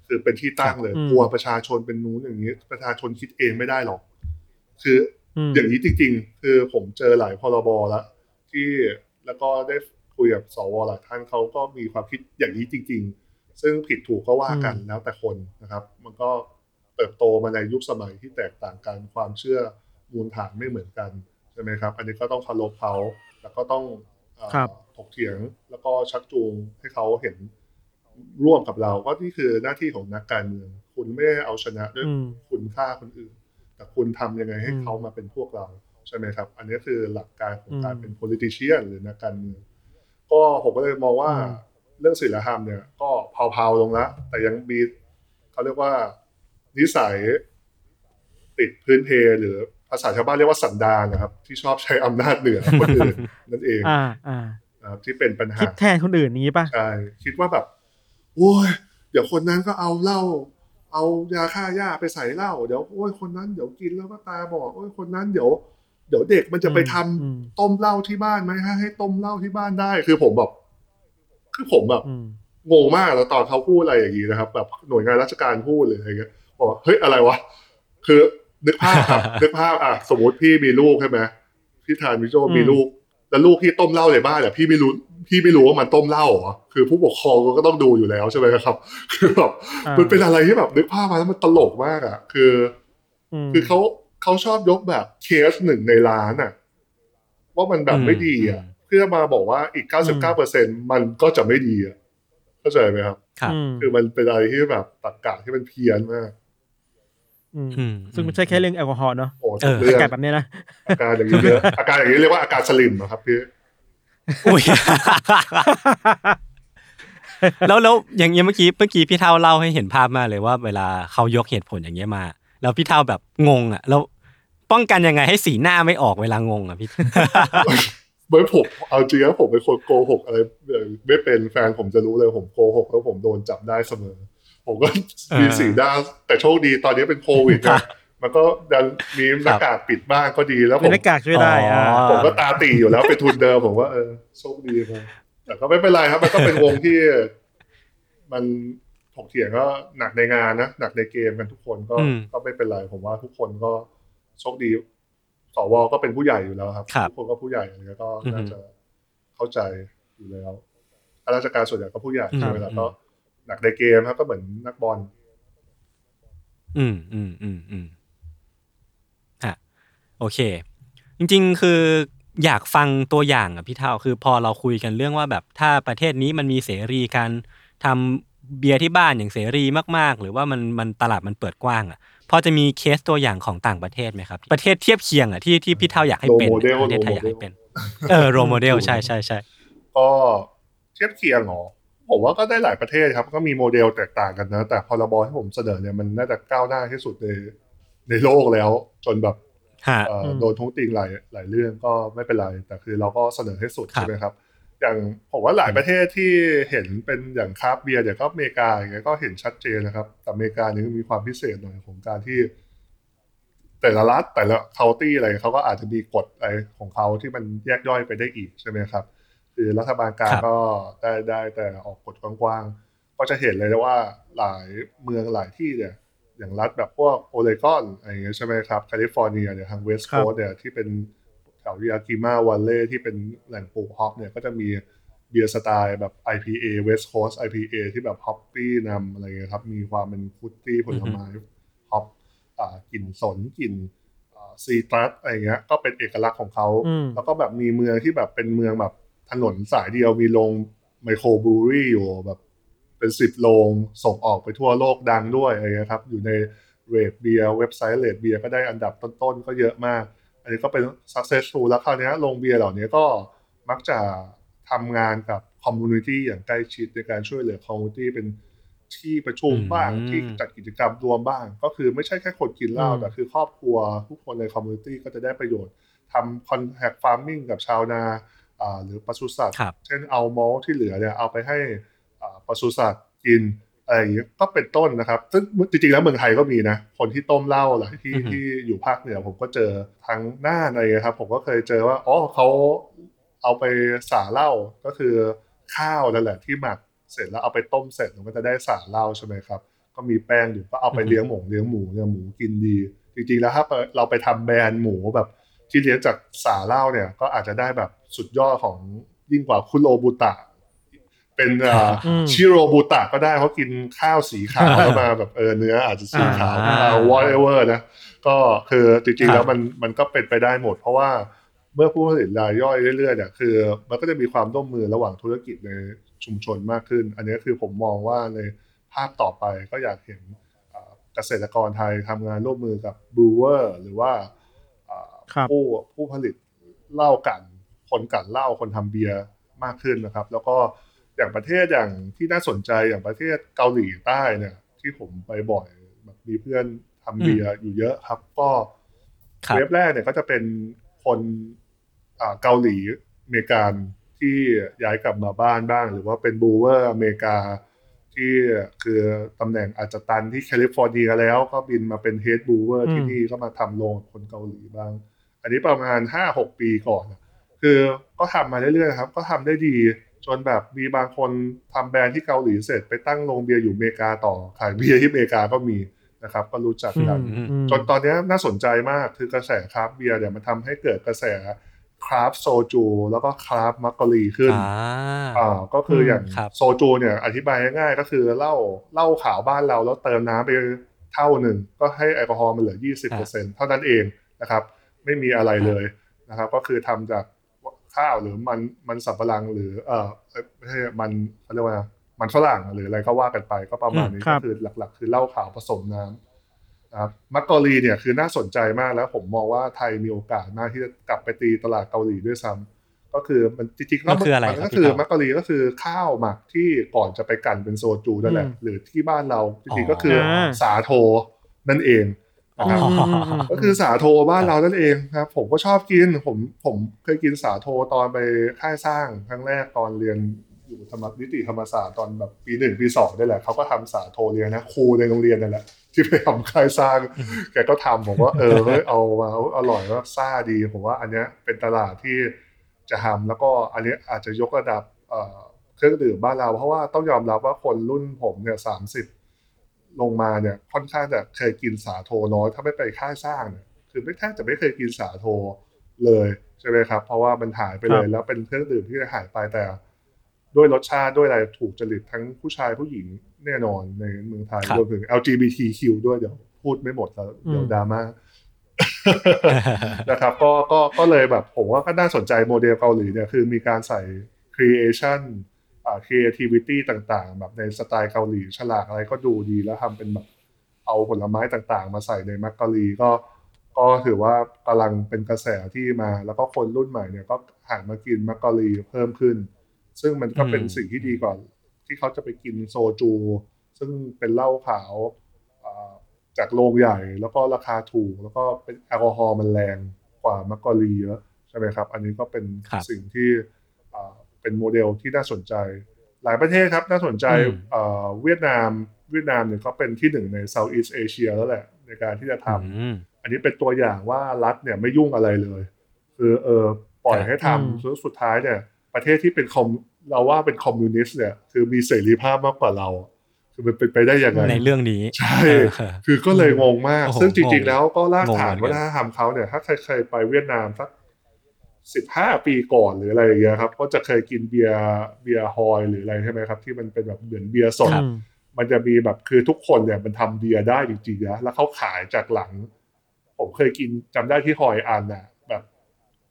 คือเป็นที่ตั้งเลยอืมกลัวประชาชนเป็นนู้นอย่างนี้ ประชาชนคิดเองไม่ได้หรอก คือมอย่างนี้จริง ๆ คือผมเจอหลายพรบแล้วที่แล้วก็ได้คุยกับสวหลายท่านเขาก็มีความคิดอย่างนี้จริง ๆ ซึ่งผิดถูกก็ว่ากันอืมแล้วแต่คนนะครับ มันก็ เติบโตมาในยุคสมัยที่แตกต่างกันความเชื่อมูลฐานไม่เหมือนกันใช่ไหมครับ อันนี้ก็ต้องเคารพเขาแล้วก็ต้องเอ่อครับถกเถียงแล้วก็ชักจูงให้เขาเห็นร่วมกับเราก็นี่คือหน้าที่ของนักการเมือง คุณไม่ได้เอาชนะด้วยอืมคุณค่าคนอื่น แต่คุณทำยังไงให้อืมเขามาเป็นพวกเราใช่ไหมครับ อันนี้คือหลักการของการอืมเป็น politician หรือนักการเมืองก็ผมก็เลยมองว่าอืมเรื่องศีลธรรมเนี่ย ก็เผาๆลงแล้วแต่ยังมีเขาเรียกว่า นิสัยติดพื้นเพหรือภาษาชาวบ้านเรียกว่าสันดานนะครับ ที่ชอบใช้อำนาจเหนือคนอื่นนั่นเอง อ่าอ่านะครับที่เป็นปัญหาคิดแทนคนอื่นนี้ป่ะใช่คิดว่าแบบโอ้ยเดี๋ยวคนนั้นก็เอาเหล้าเอายาฆ่าหญ้าไปใส่เหล้าเดี๋ยวโอ้ยคนนั้นเดี๋ยวกินแล้วก็ตาบอดโอ้ยคนนั้นเดี๋ยว เดี๋ยวเด็กมันจะไปทำอืมต้มเหล้าที่บ้านไหมฮะให้ต้มเหล้าที่บ้านได้ คือผมแบบคือผมแบบอืมงงมากแล้วตอนเขาพูดอะไรอย่างนี้นะครับ แบบหน่วยงานราชการพูดเลยอะไรเงี้ย บอกว่าเฮ้ยอะไรวะคือนึกภาพครับนึกภาพอะสมมติพี่มีลูกใช่ไหมพี่ทานมิโจอืมมีลูก แล้วลูกพี่ต้มเหล้าในบ้านอะพี่ไม่รู้พี่ไม่รู้ว่ามันต้มเหล้าเหรอคือผู้ปกครองก็ต้องดูอยู่แล้วใช่ไหมครับคือแบบอ่ามันเป็นอะไรที่แบบนึกภาพมาแล้วมันตลกมากอะ คือมคือเขาเขาชอบยกแบบเคสหนึ่งในล้านอะ ว่ามันแบบไม่ดีอะอืมคืพื่อมาบอกว่าอีก99เปอร์เซ็นมันก็จะไม่ดีอะเข้าใจไหมครับครับอืมคือมันเป็นอะไรที่แบบตรรกะที่มันเพี้ยนมากอืมอืม ซึ่งไม่ใช่แค่เรื่องแอลกอฮอล์เนาะโอ้เอทุอกเรื่องอากาศแบบเนี้ยนะอาการอย่างนี้เยอะอาการอย่างนี้เรียกว่าอาการสลิมอะครับพี่อุ้ยแล้วแล้วอย่างเงี้ยเมื่อกี้เมื่อกี้พี่เท่าเล่าให้เห็นภาพมากเลยว่า เวลาเขายกเหตุผลอย่างเงี้ยมา แล้วพี่เท่าแบบงงอะ แล้วป้องกันยังไงให้สีหน้าไม่ออกเวลางงอะพี่ไม่ผมเอาจริงแล้วผมเป็นคนโกหกอะไรไม่เป็นแฟนผมจะรู้เลยผมโกหกแล้วผมโดนจับได้เสมอ ผมก็มีเออสีหน้าแต่โชคดีตอนนี้เป็นโควิดครันะบมันก็ดันมีหน้ากากปิดบ้างก็ดีแล้วผเป็นมหน้ากากช่วยได้อ่าอ๋อผมก็ตาตีอยู่แล้วเป็นทุนเดิมผมว่าเออโชคดีไปแต่ก็ไม่เป็นไรครับ มันก็เป็นวงที่ มันถกเถียงก็หนักในงานนะหนักในเกมกันทุกคนก็อืมก็ไม่เป็นไรผมว่าทุกคนก็โชคดีสวก็เป็นผู้ใหญ่อยู่แล้วครับครับทุกคนก็ผู้ใหญ่อะไรเงี้ยก็อือฮึน่าจะเข้าใจอยู่แล้วข้าราชการส่วนใหญ่ก็ผู้ใหญ่อืมใช่ไหมล่ะอืมก็ หนักในเกมครับก็เหมือนนักบอล อืมอืมอืมอืมฮะโอเค จริง ๆ คืออยากฟังตัวอย่างอะพี่เท่าคือพอเราคุยกันเรื่องว่าแบบถ้าประเทศนี้มันมีเสรีการทำเบียร์ที่บ้านอย่างเสรีมากๆ หรือว่ามันมันตลาดมันเปิดกว้างอะพอจะมีเคสตัวอย่างของต่างประเทศไหมครับ ประเทศเทียบเคียงอะที่ที่พี่เท่าอยากให้เป็น Role model ประเทศไทยอยากให้เป็น เออโรโมเดลใช่ใช่ใช่ก็เทียบเคียงเหรอ ผมว่าก็ได้หลายประเทศครับก็มีโมเดลแตกต่างกันนะ แต่พรบที่ผมเสนอเนี่ยมันน่าจะก้าวหน้าที่สุดในในโลกแล้ว จนแบบฮะเอ่ออมโดนท้วงติงหลายหลายเรื่องก็ไม่เป็นไร แต่คือเราก็เสนอให้สุดครับใช่ไหมครับ อย่างผมว่าหลายประเทศที่เห็นเป็นอย่างคราฟต์เบียร์อย่างก็อเมริกาอย่างเงี้ยก็เห็นชัดเจนนะครับ แต่อเมริกานี่มีความพิเศษหน่อยของการที่ แต่ละรัฐแต่ละ county อะไรเขาก็อาจจะมีกฎอะไรของเขาที่มันแยกย่อยไปได้อีกใช่ไหมครับ คือรัฐบาลกลางครับก็ได้ได้แต่ออกกฎกว้างๆ ก็จะเห็นเลยนะว่าหลายเมืองหลายที่เนี่ยอย่างรัฐแบบพวกโอเรกอนอะไรอย่างเงี้ยใช่ไหมครับแคลิฟอร์เนียเนี่ยทาง West ครัโคบ Coast เนี่ยที่เป็นแถว Yakima Valley ที่เป็นแหล่งปลูก hop เนี่ยก็จะมีเบียร์สไตล์แบบ IPA West Coast IPA ที่แบบ hoppy นำอะไรเงี้ยครับ มีความเป็น fruity ผลไม้hop อ่ากลิ่นสนกลิ่น citrus อะไรเงี้ยก็เป็นเอกลักษณ์ของเขาอืมแล้วก็แบบมีเมืองที่แบบเป็นเมืองแบบ ถนนสายเดียวมีโรง microbrewery อยู่แบบเป็นสิบโรงส่งออกไปทั่วโลกดังด้วยอะไรเงี้ยครับ อยู่ใน RateBeer เว็บไซต์ RateBeer ก็ได้อันดับต้นๆ ก็เยอะมาก อันนี้ก็เป็น successful แล้วคราวเนี้ยโรงเบียร์เหล่านี้ก็มักจะทำงานกับ community อย่างใกล้ชิดในการช่วยเหลือ community เป็นที่ประชุมบ้างอืมที่จัดกิจกรรมรวมบ้าง ก็คือไม่ใช่แค่คนกินเหล้าอืมแต่คือครอบครัวทุกคนในคอมมูนิตี้ก็จะได้ประโยชน์ทำ contact farming กับชาวนาอ่า หรือปศุสัตว์ครับเช่นเอามอลที่เหลือเนี่ยเอาไปให้อ่าปศุสัตว์กินอะไรอย่างเงี้ยก็เป็นต้นนะครับ ซึ่งจริงๆ แล้วเมืองไทยก็มีนะ คนที่ต้มเหล้าหลายที่อือฮึที่อยู่ภาคเหนือผมก็เจอทั้งหน้าอะไรเงี้ยครับ ผมก็เคยเจอว่า อ๋อเขาเอาไปส่าเหล้าก็คือข้าวนั่นแหละที่หมักเสร็จแล้วเอาไปต้มเสร็จมันก็จะได้ส่าเหล้าใช่ไหมครับ ก็มีแป้งอยู่ก็เอาไปเลี้ยงหมูเลี้ยงหมูเนี่ยหมูกินดี จริงๆ แล้วถ้าเราไปทำแบรนด์หมูแบบ ที่เลี้ยงจากส่าเหล้าเนี่ย ก็อาจจะได้แบบสุดยอดของยิ่งกว่าคุโรบุตะ เป็นอ่าอืมชิโรบุตะก็ได้เพราะกินข้าวสีขาวแล้วมาแบบเออเนื้ออาจจะสีขาวอ่าวอ t เวอร์นะ ก็คือจริงๆ ครัๆบแล้วมันมันก็เป็นไปได้หมด เพราะว่าเมื่อผู้ผลิตรายย่อยเรื่อยๆเนี่ยคือ มันก็จะมีความร่วมมือระหว่างธุรกิจในชุมชนมากขึ้น อันนี้คือผมมองว่าในภาพต่อไปก็อยากเห็นอ่าเกษตรกรไทยทำงานร่วมมือกับบรูเวอร์หรือว่าอ่าครับ ผู้ผู้ผลิตเหล้ากัน คนกันเหล้าคนทำเบียร์มากขึ้นนะครับ แล้วก็อย่างประเทศอย่างที่น่าสนใจอย่างประเทศเกาหลีใต้เนี่ย ที่ผมไปบ่อยแบบมีเพื่อนทำเบียร์อยู่เยอะครับ ก็ครับ wave แรกเนี่ยก็จะเป็นคนอ่าเกาหลีอเมริกันที่ย้ายกลับมาบ้านบ้าง หรือว่าเป็น brewer อเมริกาที่คือตำแหน่งอาจจะตันที่แคลิฟอร์เนียแล้วก็บินมาเป็น head brewer อืมที่นี่ก็มาทำโรงกับคนเกาหลีบ้าง อันนี้ประมาณห้าหกปีก่อน คือก็ทำมาเรื่อยๆครับ ก็ทำได้ดีจนแบบมีบางคนทำแบรนด์ที่เกาหลีเสร็จไปตั้งโรงเบียร์อยู่อเมริกาต่อขายเบียร์ที่อเมริกาก็มีนะครับ ก็รู้จักกันอืมอืมจนตอนนี้น่าสนใจมากคือกระแสคราฟต์เบียร์เนี่ยมันทำให้เกิดกระแสคราฟต์โซจูแล้วก็คราฟต์มักกะลีขึ้นอ่าอ่าก็คืออย่างครับโซจูเนี่ยอธิบายง่ายๆก็คือเหล้าเหล้าขาวบ้านเราแล้วเติมน้ำไปเท่าหนึ่งก็ให้แอลกอฮอล์มันเหลือ 20%เท่านั้นเองนะครับ ไม่มีอะไรเลยนะครับ ก็คือทำจากข้าวหรือมันมันสำปะหลังหรือ เออเอ้ยไม่ใช่มันเขาเรียกว่ามันฝรั่งหรืออะไรก็ว่ากันไปก็ประมาณนี้ครัก็บคือหลัก ๆ คือเหล้าขาวผสมน้ำนะครับมักกอรีเนี่ยคือน่าสนใจมากแล้วผมมองว่าไทยมีโอกาสมากที่จะกลับไปตีตลาดเกาหลีด้วยซ้ำก็คือมันจริงๆมันคืออะไรมันครับก็คือพี่เต่ามักกอรีก็คือข้าวหมักที่ก่อนจะไปกันเป็นโซจูนั่นแหละอืมหรือที่บ้านเราจริงๆก็คือออสาโทนั่นเอง นะครับอืมอืมอืมก็คือสาโทบ้านเรานั่นเองครับ ผมก็ชอบกิน ผมผมเคยกินสาโทตอนไปค่ายสร้างครั้งแรกตอนเรียนอยู่ธรรมนิติธรรมศาสตร์ตอนแบบปีหนึ่งปีสองได้แหละเขาก็ทำสาโทเรียนนะครูในโรงเรียนนั่นแหละที่ไปทำค่ายสร้าง แกก็ทำผมว่าเออเฮ้ยเอามาอร่อยว่าซ่าดีผมว่าอันเนี้ยเป็นตลาดที่จะทำแล้วก็อันเนี้ยอาจจะยกระดับเอ่อเครื่องดื่มบ้านเรา เพราะว่าต้องยอมรับว่าคนรุ่นผมเนี่ยสามสิบ ลงมาเนี่ยค่อนข้างจะเคยกินสาโทน้อยถ้าไม่ไปค่ายสร้างเนี่ยคือไม่แทบจะไม่เคยกินสาโทเลยใช่ไหมครับ เพราะว่ามันหายไปเลยครับแล้วเป็นเครื่องดื่มที่หายไปแต่ ด้วยรสชาติด้วยอะไรถูกจริตทั้งผู้ชายผู้หญิงแน่นอนในเมืองไทยครับรวมถึง LGBTQ ด้วยเดี๋ยวพูดไม่หมดแล้วเดี๋ยวดราม่านะครับก็ก็ก็เลยแบบผมว่าก็น่าสนใจโมเดลเกาหลีเนี่ยคือมีการใส่ creation อ่า creativity ต่างๆ แบบในสไตล์เกาหลีฉลากอะไรก็ดูดีแล้วทำเป็นแบบเอาผลไม้ต่างๆ มาใส่ในมักกะลีก็ ก็ถือว่ากำลังเป็นกระแสที่มา แล้วก็คนรุ่นใหม่เนี่ยก็หันมากินมักกะลีเพิ่มขึ้น ซึ่งมันก็เป็นอืมสิ่งที่ดีกว่าที่เขาจะไปกินโซจู ซึ่งเป็นเหล้าขาวอ่าจากโรงใหญ่แล้วก็ราคาถูก แล้วก็เป็นแอลกอฮอล์มันแรงกว่ามักกะลีเยอะใช่ไหมครับ อันนี้ก็เป็นครับสิ่งที่อ่า เป็นโมเดลที่น่าสนใจ หลายประเทศครับน่าสนใจอืมเอ่อเวียดนามเวียดนามเนี่ยก็เป็นที่หนึ่งใน Southeast Asia แล้วแหละ ในการที่จะทำอืมอันนี้เป็นตัวอย่างว่ารัฐเนี่ยไม่ยุ่งอะไรเลย คือเออปล่อยให้อืมทำสุดสุดท้ายเนี่ย ประเทศที่เป็นคอมเราว่าเป็นคอมมิวนิสต์เนี่ยคือมีเสรีภาพมากกว่าเราคือมันเป็นไปได้ยังไงในเรื่องนี้ใช่เออคือก็เลยงงมากโอ้โหซึ่งจริงงๆงแล้วก็รากงงฐานเหมืวัอนฒกันนธรรมเขาเนี่ย ถ้าใครเคยไปเวียดนามสัก สิบห้าปีก่อนหรืออะไรอย่างเงี้ยครับ ก็จะเคยกินเบียร์เบียร์ฮอยหรืออะไรใช่ไหมครับ ที่มันเป็นแบบเหมือนเบียร์สดอืมมันจะมีแบบคือทุกคนเนี่ยมันทำเบียร์ได้จริงๆนะแล้วเขาขายจากหลัง ผมเคยกินจำได้ที่ฮอยอันน่ะแบบ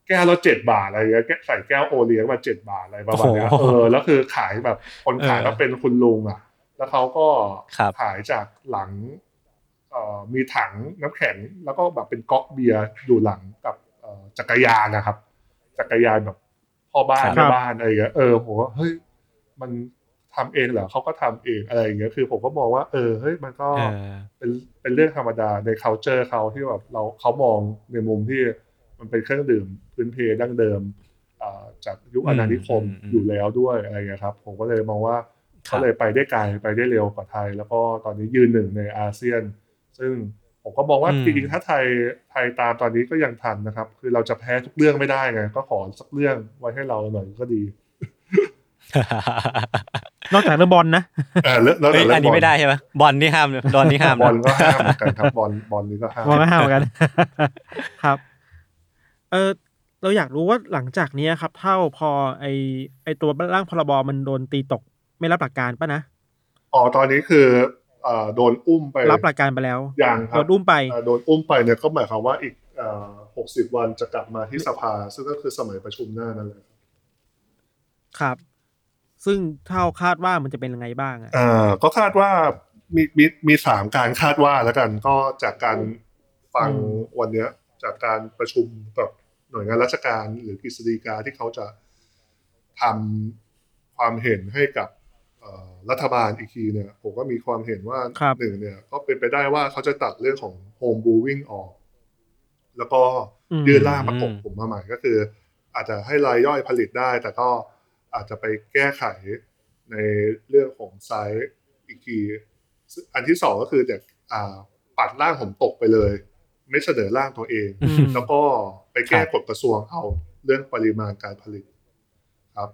แก้วละเจ็ดบาทอะไรเงี้ยแก้ใส่แก้วโอเลี้ยงมาเจ็ดบาทอะไรประมาณเนี้ยโอ้โหเออแล้วคือขายแบบคนขายเออก็เป็นคุณลุงอะ แล้วเขาก็ครับขายจากหลังเอ่อมีถังน้ำแข็งแล้วก็แบบเป็นก๊อกเบียร์อยู่หลังกับเอ่อจักรยานนะครับ จักรยานแบบพ่อบ้านครับแม่บ้านอะไรอย่างเงี้ยเออผมว่าเฮ้ยมันทำเองเหรอเขาก็ทำเองอะไรอย่างเงี้ยคือผมก็มองว่าเออเฮ้ยมันก็เออเป็นเป็นเรื่องธรรมดาใน c u เจอร์เขาที่แบบเราเขามองในมุมที่มันเป็นเครื่องดื่มพื้นเพดั้งเดิมอ่าจากยุคอาณานิคมอืมอืมอยู่แล้วด้วยอะไรอย่างเงี้ยครับ ผมก็เลยมองว่าครับเขาเลยไปได้ไกลไปได้เร็วกว่าไทย แล้วก็ตอนนี้ยืนหนึ่งในอาเซียน ซึ่ง ผมก็มองว่าอืมจริงๆถ้าไทยไทยตามตอนนี้ก็ยังทันนะครับ คือเราจะแพ้ทุกเรื่องไม่ได้ไงก็ขอสักเรื่องไว้ให้เราหน่อยก็ดี นอกจากเรื่องบอลนะเออเรื่องแล้วเฮ้ยแต่เรื่อันนี้ไม่ได้ใช่ไหมบอลนี่ห้ามเลยบอลนี่ห้ามบอลนะก็ห้ามเหมือนกันครับบอลบอลนี้ก็ห้ามมองก็ห้ามเหมือนกันครับ เออเราอยากรู้ว่าหลังจากเนี้ยครับ เท่าพอไอไอตัวร่างพรบมันโดนตีตกไม่รับหลักการป่ะนะอ๋อตอนนี้คือเอ่อ โดนอุ้มไป รับหลักการไปแล้วยังคโดรับนอุ้มไปเอ่อโดนอุ้มไปเนี่ยก็หมายความว่าอีกหกสิบวันจะกลับมาที่สภา ซึ่งก็คือสมัยประชุมหน้านั่นแหละครับ ซึ่งเท่าคาดว่ามันจะเป็นยังไงบ้างอะอ่าก็คาดว่ามีมีมีสามการคาดว่าแล้วกันก็จากการฟังวันเนี้ย จากการประชุมกับหน่วยงานราชการหรือกฤษฎีกาที่เขาจะทำความเห็นให้กับเอ่อ รัฐบาลอีกทีเนี่ยผมก็มีความเห็นว่าครับหนึ่งเนี่ยก็เป็นไปได้ว่าเขาจะตัดเรื่องของ home brewing ออก แล้วก็ยื่นร่างประกบผมมาใหม่ก็คือ อาจจะให้รายย่อยผลิตได้ แต่ก็อาจจะไปแก้ไขในเรื่องของไซส์อีกทีซึ่งอันที่สองก็คือจะอ่าปัดร่างผมตกไปเลย ไม่เสนอร่างตัวเองอืมแล้วก็ไปแก้ครับกฎกระทรวงเอาเรื่องปริมาณการผลิต ครับ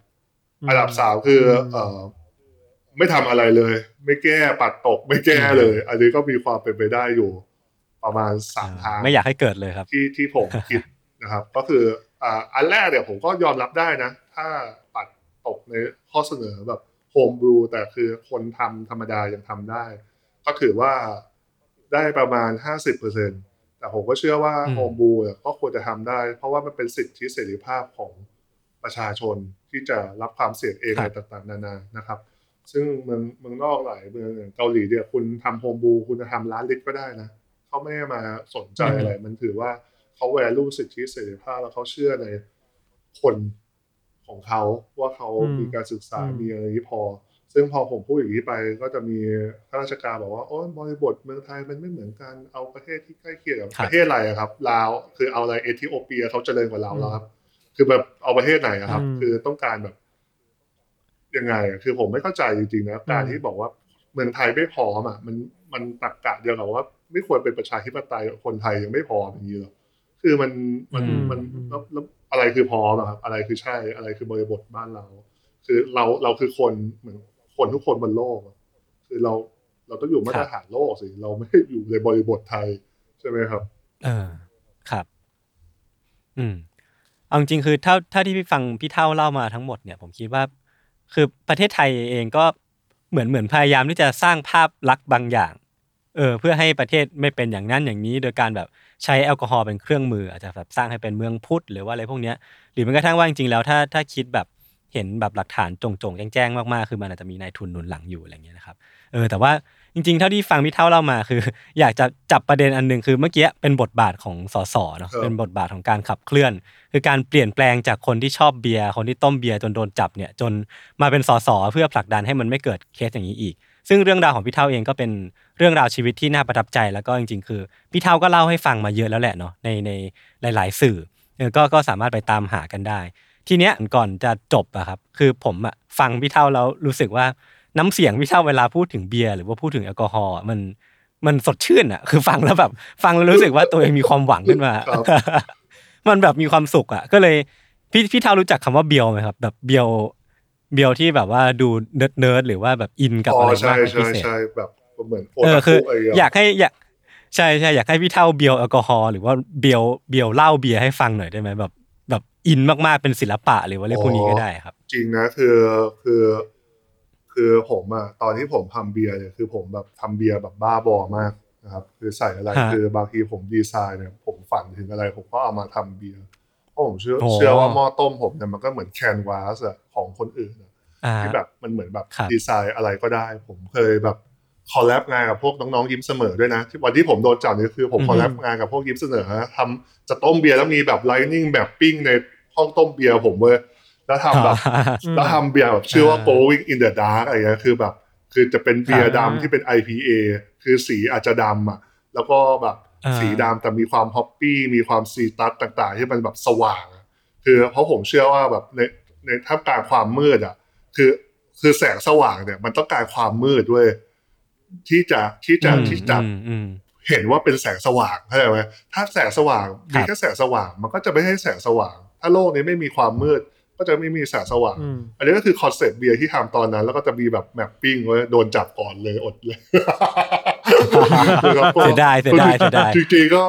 มอันดับสามคืออมเอ่อ ไม่ทำอะไรเลย ไม่แก้ปัดตกไม่แก้เลย อันนี้ก็มีความเป็นไปได้อยู่ ประมาณสามทางไม่อยากให้เกิดเลยครับ ที่ที่ผมคิดนะครับ ก็คืออ่าอันแรกเนี่ยผมก็ยอมรับได้นะ ถ้าปัดตกในข้อเสนอแบบโฮมบรูแต่คือคนทำธรรมดายังทำได้ ก็ถือว่าได้ประมาณ50%แต่ผมก็เชื่อว่าอืมโฮมบรูก็ควรจะทำได้ เพราะว่ามันเป็นสิทธิเสรีภาพของประชาชนที่จะรับความเสี่ยงเองครัอะบไรต่างๆ นานานะครับ ซึ่งเมืองเมืองนอกหลายเมืองอย่างเกาหลีเนี่ยคุณทำโฮมบูคุณจะทำร้านเล็กก็ได้นะเขาไม่ได้มาสนใจอะไร มันถือว่าเขาแวลูสิทธิเสรีภาพแล้วเขาเชื่อในคนของเขาว่าเขาอืมมีการศึกษาอืมมีอะไรนี้พอ ซึ่งพอผมพูดอย่างนี้ไปก็จะมีข้าราชการบอกว่า โอ้ยบริบทเมืองไทยมันไม่เหมือนกัน เอาประเทศที่ใกล้เคียงกับครับประเทศอะไรอะครับ ลาว คือเอาอะไรเอธิโอเปียเขาเจริญกว่าเราแล้วครับ คือแบบเอาประเทศไหนอะครับอืมคือต้องการแบบ ยังไงอะคือผมไม่เข้าใจจริงๆนะการที่บอกว่าเมืองไทยไม่พร้อมอะมันมันตรรกะเดียวกับว่า ไม่ควรเป็นประชาธิปไตยคนไทยยังไม่พร้อมอย่างนี้หรอคือมันมันอืมมันแล้วแล้วอะไรคือพร้อมอะครับอะไรคือใช่อะไรคือบริบทบ้านเรา คือเราเราคือคนเหมือนคนทุกคนบนโลกอะคือเราเราต้องอยู่มาตรฐานโลกสิเราไม่ได้อยู่ในบริบทไทยใช่ไหมครับเออครับ อืมเอาจริงๆคือเท่าเท่าที่พี่ฟังพี่เท่าเล่ามาทั้งหมดเนี่ย ผมคิดว่า คือประเทศไทยเองก็เหมือนเหมือนพยายามที่จะสร้างภาพลักษณ์บางอย่าง เออเพื่อให้ประเทศไม่เป็นอย่างนั้นอย่างนี้ โดยการแบบใช้แอลกอฮอล์เป็นเครื่องมือ อาจจะแบบสร้างให้เป็นเมืองพุทธหรือว่าอะไรพวกเนี้ยหรือแม้กระทั่งว่าจริงๆแล้วถ้าถ้าคิดแบบเห็นแบบหลักฐานจงๆแจ้งๆมากๆ คือมันอาจจะมีนายทุนหนุนหลังอยู่อะไรเงี้ยนะครับเออแต่ว่า จริงๆ เท่าที่ฟังพี่เท่าเล่ามาคือ อยากจะจับประเด็นอันหนึ่งคือเมื่อกี้เป็นบทบาทของสสเนาะครับเป็นบทบาทของการขับเคลื่อน คือการเปลี่ยนแปลงจากคนที่ชอบเบียร์คนที่ต้มเบียร์จนโดนจับเนี่ยจนมาเป็นสสเพื่อผลักดันให้มันไม่เกิดเคสอย่างนี้อีก ซึ่งเรื่องราวของพี่เท่าเองก็เป็นเรื่องราวชีวิตที่น่าประทับใจแล้วก็จริง ๆ คือพี่เท่าก็เล่าให้ฟังมาเยอะแล้วแหละเนาะในในหลาย ๆ สื่อเออก็ก็สามารถไปตามหากันได้ ทีเนี้ยก่อนจะจบอะครับคือผมอะฟังพี่เท่าแล้วรู้สึกว่า น้ำเสียงพี่เท่าเวลาพูดถึงเบียร์หรือว่าพูดถึงแอลกอฮอล์อะมันมันสดชื่นอะคือฟังแล้วแบบ ฟังแล้วรู้สึกว่าตัวเองมีความหวังขึ้นมาครับมันแบบมีความสุขอะก็เลยพี่พี่เท่ารู้จักคำว่าเบียวไหมครับ แบบเบียวเบียวที่แบบว่าดู nerd nerd หรือว่าแบบ in กับอ๋ออะไรใช่มากเป็นใช่พิเศษใช่แบบเหมือนโอเออตาคือคุอะไรอย่างอเงี้ยากให้อยากใช่ใช่อยากให้พี่เท่าเบียวแอลกอฮอล์หรือว่าเบียวเบียวเหล้าเบียร์ให้ฟังหน่อยได้ไหมแบบ แบบอินมากๆเป็นศิลปะหรือว่าเรื่องพวกนี้ก็ได้ครับ จริงนะคือคือ คือผมอะตอนที่ผมทำเบียร์เนี่ยคือผมแบบทำเบียร์แบบบ้าบอมากนะครับคือใส่อะไรฮะคือบางทีผมดีไซน์เนี่ยผมฝันถึงอะไรผมก็เอามาทำเบียร์เพราะผมเชื่อโอ้เชื่อว่าหม้อต้มผมเนี่ยมันก็เหมือนแคนวาสอะของคนอื่นอะอ่าที่แบบมันเหมือนแบบครับดีไซน์อะไรก็ได้ ผมเคยแบบ collab งานกับพวกน้องๆยิ้มเสมอด้วยนะที่วันที่ผมโดนจับนี่คือผมอือฮึคอลแลบงานกับพวกยิ้มเสมอนะทำจะต้มเบียร์แล้วมีแบบ lighting แบบ mapping ในห้องต้มเบียร์ผมเว้ย แล้วทำแบบอืมแล้วทำเบียร์แบบชื่อว่าอ่า going in the dark อะไรเงี้ยคือแบบ คือจะเป็นเบียร์ครับดำที่เป็น IPA คือสีอาจจะดำอะแล้วก็แบบอ่าสีดำแต่มีความ hoppy มีความ citrus ต่างๆ ที่มันแบบสว่างอะคือเพราะผมเชื่อว่าแบบในในท่ามกลางความมืดอะ คือคือแสงสว่างเนี่ย มันต้องการความมืดด้วย ที่จะที่จะอืมที่จะอืมอืมเห็นว่าเป็นแสงสว่างเข้าใจไหมถ้าแสงสว่างครัมีบแค่แสงสว่าง มันก็จะไม่ให้แสงสว่าง ถ้าโลกนี้ไม่มีความมืด ก็จะไม่มีแสงสว่างอืมอันนี้ก็คือ concept เบียร์ที่ทำตอนนั้น แล้วก็จะมีแบบ mapping ไว้โดนจับก่อนเลยอดเลยเสียดายเสียดายเสียดายจริงๆก็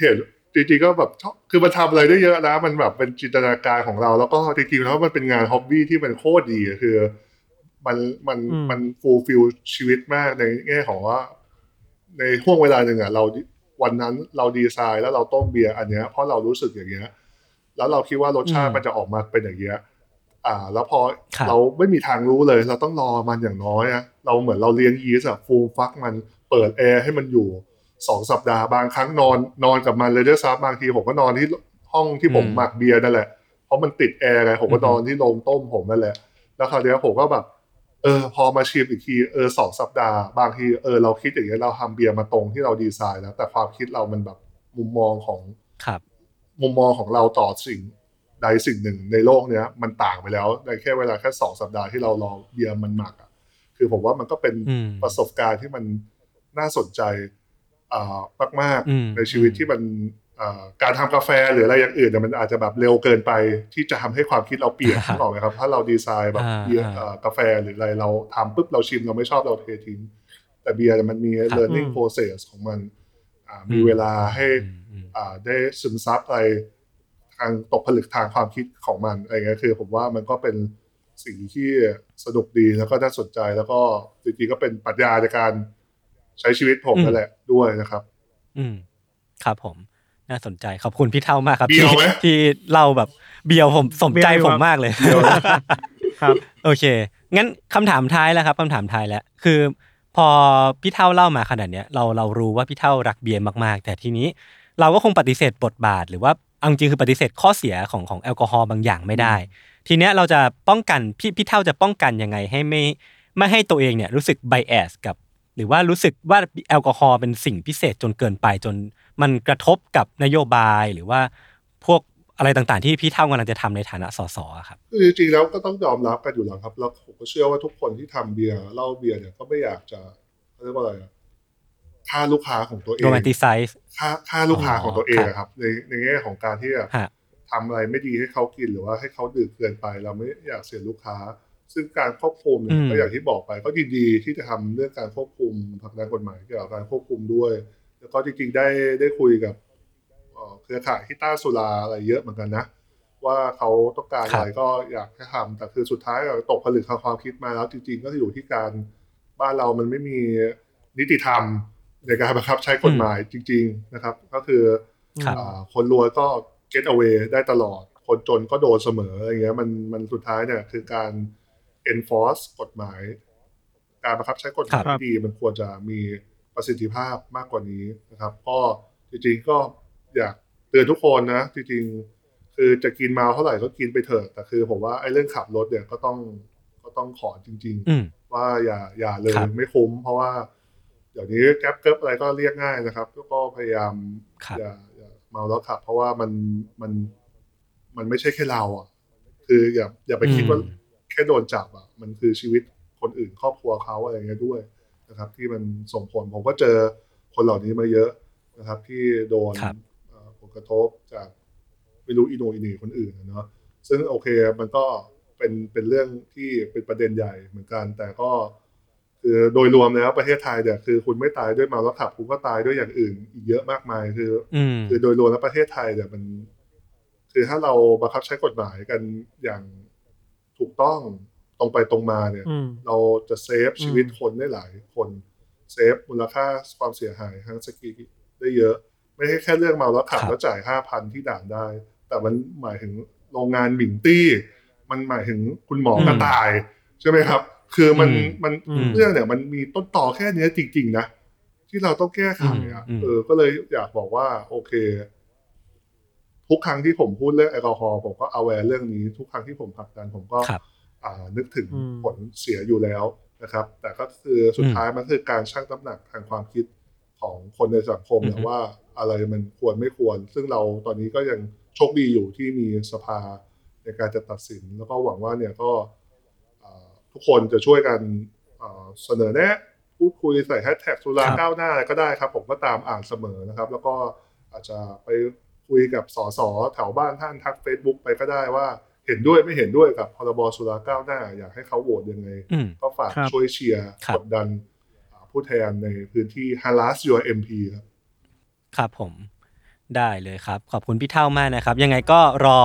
เห็นจริงๆก็แบบชอบคือมันทำอะไรได้เยอะนะ มันแบบเป็นจินตนาการของเรา แล้วก็จริงๆแล้วมันเป็นงาน hobby ที่มันโคตรดีอะคือ มันมันอืมมัน fulfill ชีวิตมากในแง่ของว่า ในห่วงเวลาหนึ่งอะเราวันนั้นเราดีไซน์แล้วเราต้มเบียร์อันเนี้ยเพราะเรารู้สึกอย่างเงี้ย แล้วเราคิดว่ารสชาติอืมมันจะออกมาเป็นอย่างเงี้ยอ่า แล้วพอครับเราไม่มีทางรู้เลย เราต้องรอมันอย่างน้อยอะเราเหมือนเราเลี้ยงยีสต์อะฟูมฟักมันเปิดแอร์ให้มันอยู่สองสัปดาห์บางครั้งนอนนอนกับมันเลยด้วยซ้ำบางทีผมก็นอนที่ห้องที่ผมอืมหมักเบียร์นั่นแหละเพราะมันติดแอร์ไงผมก็อือฮึนอนที่โรงต้มผมนั่นแหละ แล้วคราวเนี้ยผมก็แบบเออ พอมาชิมอีกทีเออสองสัปดาห์ บางทีเออเราคิดอย่างเงี้ยเราทำเบียร์มาตรงที่เราดีไซน์แล้ว แต่ความคิดเรามันแบบมุมมองของครับ มุมมองของเราต่อสิ่งใดสิ่งหนึ่งในโลกเนี้ยมันต่างไปแล้วในแค่เวลาแค่สองสัปดาห์ที่เราลองเบียร์มันหมักอะคือผมว่ามันก็เป็นอืมประสบการณ์ที่มันน่าสนใจอ่ามากอืมๆในชีวิตที่มันอ่าการทำกาแฟหรืออะไรอย่างอื่นเนี่ยมันอาจจะแบบเร็วเกินไปที่จะทำให้ความคิดเราเปลี่ยนครับนึกออกไหมครับ ถ้าเราดีไซน์แบบอ่าเบียร์อ่าเอ่อกาแฟหรืออะไรเราทำปุ๊บเราชิมเราไม่ชอบเราเททิ้งแต่เบียร์เนี่ยมันมีครับ learning อืม process ของมันอ่ามีอืมเวลาให้อืมอืมอ่า ได้ซึมซับอะไรทางตกผลึกทางความคิดของมันอะไรเงี้ยคือ ผมว่ามันก็เป็นสิ่งที่สนุกดีแล้วก็น่าสนใจแล้วก็จริงๆก็เป็นปรัชญาในการใช้ชีวิตผมอืมนั่นแหละด้วยนะครับ อืม ครับผมน่าสนใจขอบคุณพี่เท่ามากครับเบียวที่ไหมที่เล่าแบบเบียวผมสมใจเบียวผมครับมากเลยครับ โอเค งั้นคำถามท้ายแล้วครับคำถามท้ายแล้วคือ พอพี่เท่าเล่ามาขนาดเนี้ยเราเรารู้ว่าพี่เท่ารักเบียร์มากๆ แต่ทีนี้ เราก็คงปฏิเสธบทบาท หรือว่าเอาจริงๆคือปฏิเสธข้อเสียของของแอลกอฮอล์บางอย่างไม่ได้ ทีเนี้ยเราจะป้องกันพี่พี่เท่าจะป้องกันยังไงให้ไม่ไม่ให้ตัวเองเนี่ยรู้สึกไบแอสกับ หรือว่ารู้สึกว่าแอลกอฮอล์เป็นสิ่งพิเศษจนเกินไปจนมันกระทบกับนโยบายหรือว่าพวกอะไรต่างๆ ที่พี่เท่ากำลังจะทำในฐานะสสอะครับคือจริงๆแล้วก็ต้องยอมรับกันอยู่แล้วครับแล้วผมก็เชื่อว่าทุกคนที่ทำเบียร์เหล้าเบียร์เนี่ยก็ไม่อยากจะเรียกว่าอะไร อะฆ่าลูกค้าของตัวเองโรแมนติไซส์ค่าค่าลูกค้าอ๋อของตัวเองครับอะครับในในแง่ของการที่แบบฮะทำอะไรไม่ดีให้เขากินหรือว่าให้เขาดื่มเกินไป เราไม่อยากเสียลูกค้า ซึ่งการควบคุมเนี่ยก็อย่างที่บอกไป ก็ยินดีที่จะทำเรื่องการควบคุมผลักดันกฎหมายเกี่ยวกับการควบคุมด้วย แล้วก็จริงๆได้ได้คุยกับเอ่อเครือข่ายที่ต้านสุราอะไรเยอะเหมือนกันนะ ว่าเขาต้องการครัอะบไรก็อยากให้ทำแต่คือสุดท้ายเราตกผลึกทางความคิดมาแล้วจริง ๆ ก็อยู่ที่การบ้านเรามันไม่มีนิติธรรม ในการบังคับใช้กฎหมายจริง ๆ นะครับ ก็คือครับอ่าคนรวยก็ get away ได้ตลอด คนจนก็โดนเสมออะไรเงี้ยมันมันสุดท้ายเนี่ยคือการ enforce กฎหมาย การบังคับใช้กฎหมายครับที่ดีมันควรจะมีประสิทธิภาพมากกว่านี้นะครับ ก็จริงๆก็อยากเตือนทุกคนนะจริงๆคือจะกินมาเท่าไหร่ก็กินไปเถอะแต่คือผมว่าไอ้เรื่องขับรถเนี่ยก็ต้องก็ต้องขอจริงๆอืมว่าอย่าอย่าเลยครับไม่คุ้ม เพราะว่าเดี๋ยวนี้แก๊ปเกิบอะไรก็เรียกง่ายนะครับแล้วก็พยายามครับอย่าอย่าเมาแล้วขับ เพราะว่ามันมันมันไม่ใช่แค่เราอะ คืออย่าอย่าไปคิดว่าอืมแค่โดนจับอะมันคือชีวิตคนอื่นครอบครัวเขาอะไรเงี้ยด้วยนะครับ ที่มันส่งผลผมก็เจอคนเหล่านี้มาเยอะนะครับ ที่โดนครับเอ่อผลกระทบจากไม่รู้อีโหน่อีเหน่คนอื่นอะเนาะซึ่งโอเคมันก็เป็นเป็นเรื่องที่เป็นประเด็นใหญ่เหมือนกัน แต่ก็ คือโดยรวมแล้วประเทศไทยเนี่ยคือคุณไม่ตายด้วยเมาแล้วขับคุณก็ตายด้วยอย่างอื่น อีกเยอะมากมายคืออืมคือโดยรวมแล้วประเทศไทยเนี่ยมัน คือถ้าเราบังคับใช้กฎหมายกันอย่างถูกต้องตรงไปตรงมาเนี่ยอืมเราจะ save ชีวิตคนได้หลายคน save มูลค่าความเสียหายทางสกิลได้เยอะ ไม่ใช่แค่เรื่องเมาแล้วขับครับแล้วจ่ายห้าพันที่ด่านได้ แต่มันหมายถึงโรงงานหมิงตี้ มันหมายถึงคุณหมอกระต่ายใช่ไหมครับ คือมันอืมมันอืมเรื่องเนี่ยมันมีต้นต่อแค่เนี้ยจริง ๆ นะ ที่เราต้องแก้ไขอะอืมอืมเออ ก็เลยอยากบอกว่า โอเค ทุกครั้งที่ผมพูดเรื่องแอลกอฮอล์ผมก็เอาแวร์เรื่องนี้ ทุกครั้งที่ผมผลักดันผมก็ครับอ่านึกถึงอืมผลเสียอยู่แล้วนะครับ แต่ก็คือสุดท้ายมันคือการชั่งน้ำหนักทางความคิดของคนในสังคมอือฮึนะว่าอะไรมันควรไม่ควร ซึ่งเราตอนนี้ก็ยังโชคดีอยู่ที่มีสภาในการจะตัดสิน แล้วก็หวังว่าเนี่ยก็อ่า ทุกคนจะช่วยกันอ่าเสนอแนะพูดคุยใส่แฮชแท็กสุราครับก้าวหน้าอะไรก็ได้ครับผมก็ตามอ่านเสมอนะครับ แล้วก็อาจจะไปคุยกับสสแถวบ้านท่านทัก Facebook ไปก็ได้ว่าเห็นด้วยไม่เห็นด้วยกับพรบสุราก้าวหน้า อยากให้เขาโหวตยังไงอืมก็ฝากครับช่วยเชียร์ครับกดดันอ่าผู้แทนในพื้นที่ harass your MP ครับ ครับผมได้เลยครับ ขอบคุณพี่เท่ามากนะครับ ยังไงก็รอ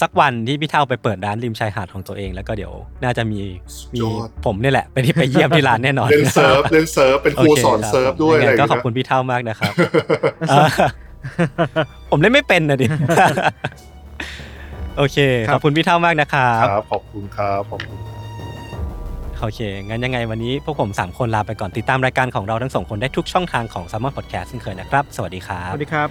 สักวันที่พี่เท่าไปเปิดร้านริมชายหาดของตัวเอง แล้วก็เดี๋ยวน่าจะมีมียอดผมนี่แหละไปที่ไปเยี่ยมที่ร้านแน่นอนเล่น surf เล่น surf เป็นครูสอน surf ผมด้วยอะไรไงอย่างก็เงี้ย ยังไงก็ขอบคุณพี่เท่ามากนะครับเออผมเล่นไม่เป็นนะดิโอเคครับขอบคุณพี่เท่ามากนะครับครับขอบคุณครับขอบคุณโอเค งั้นยังไงวันนี้พวกผม 3 คนลาไปก่อนติดตามรายการของเราทั้งสองคนได้ทุกช่องทางของ s ซ m m o n Podcast เช่นเคยนะครับ สวัสดีครัสบวัสดีครับ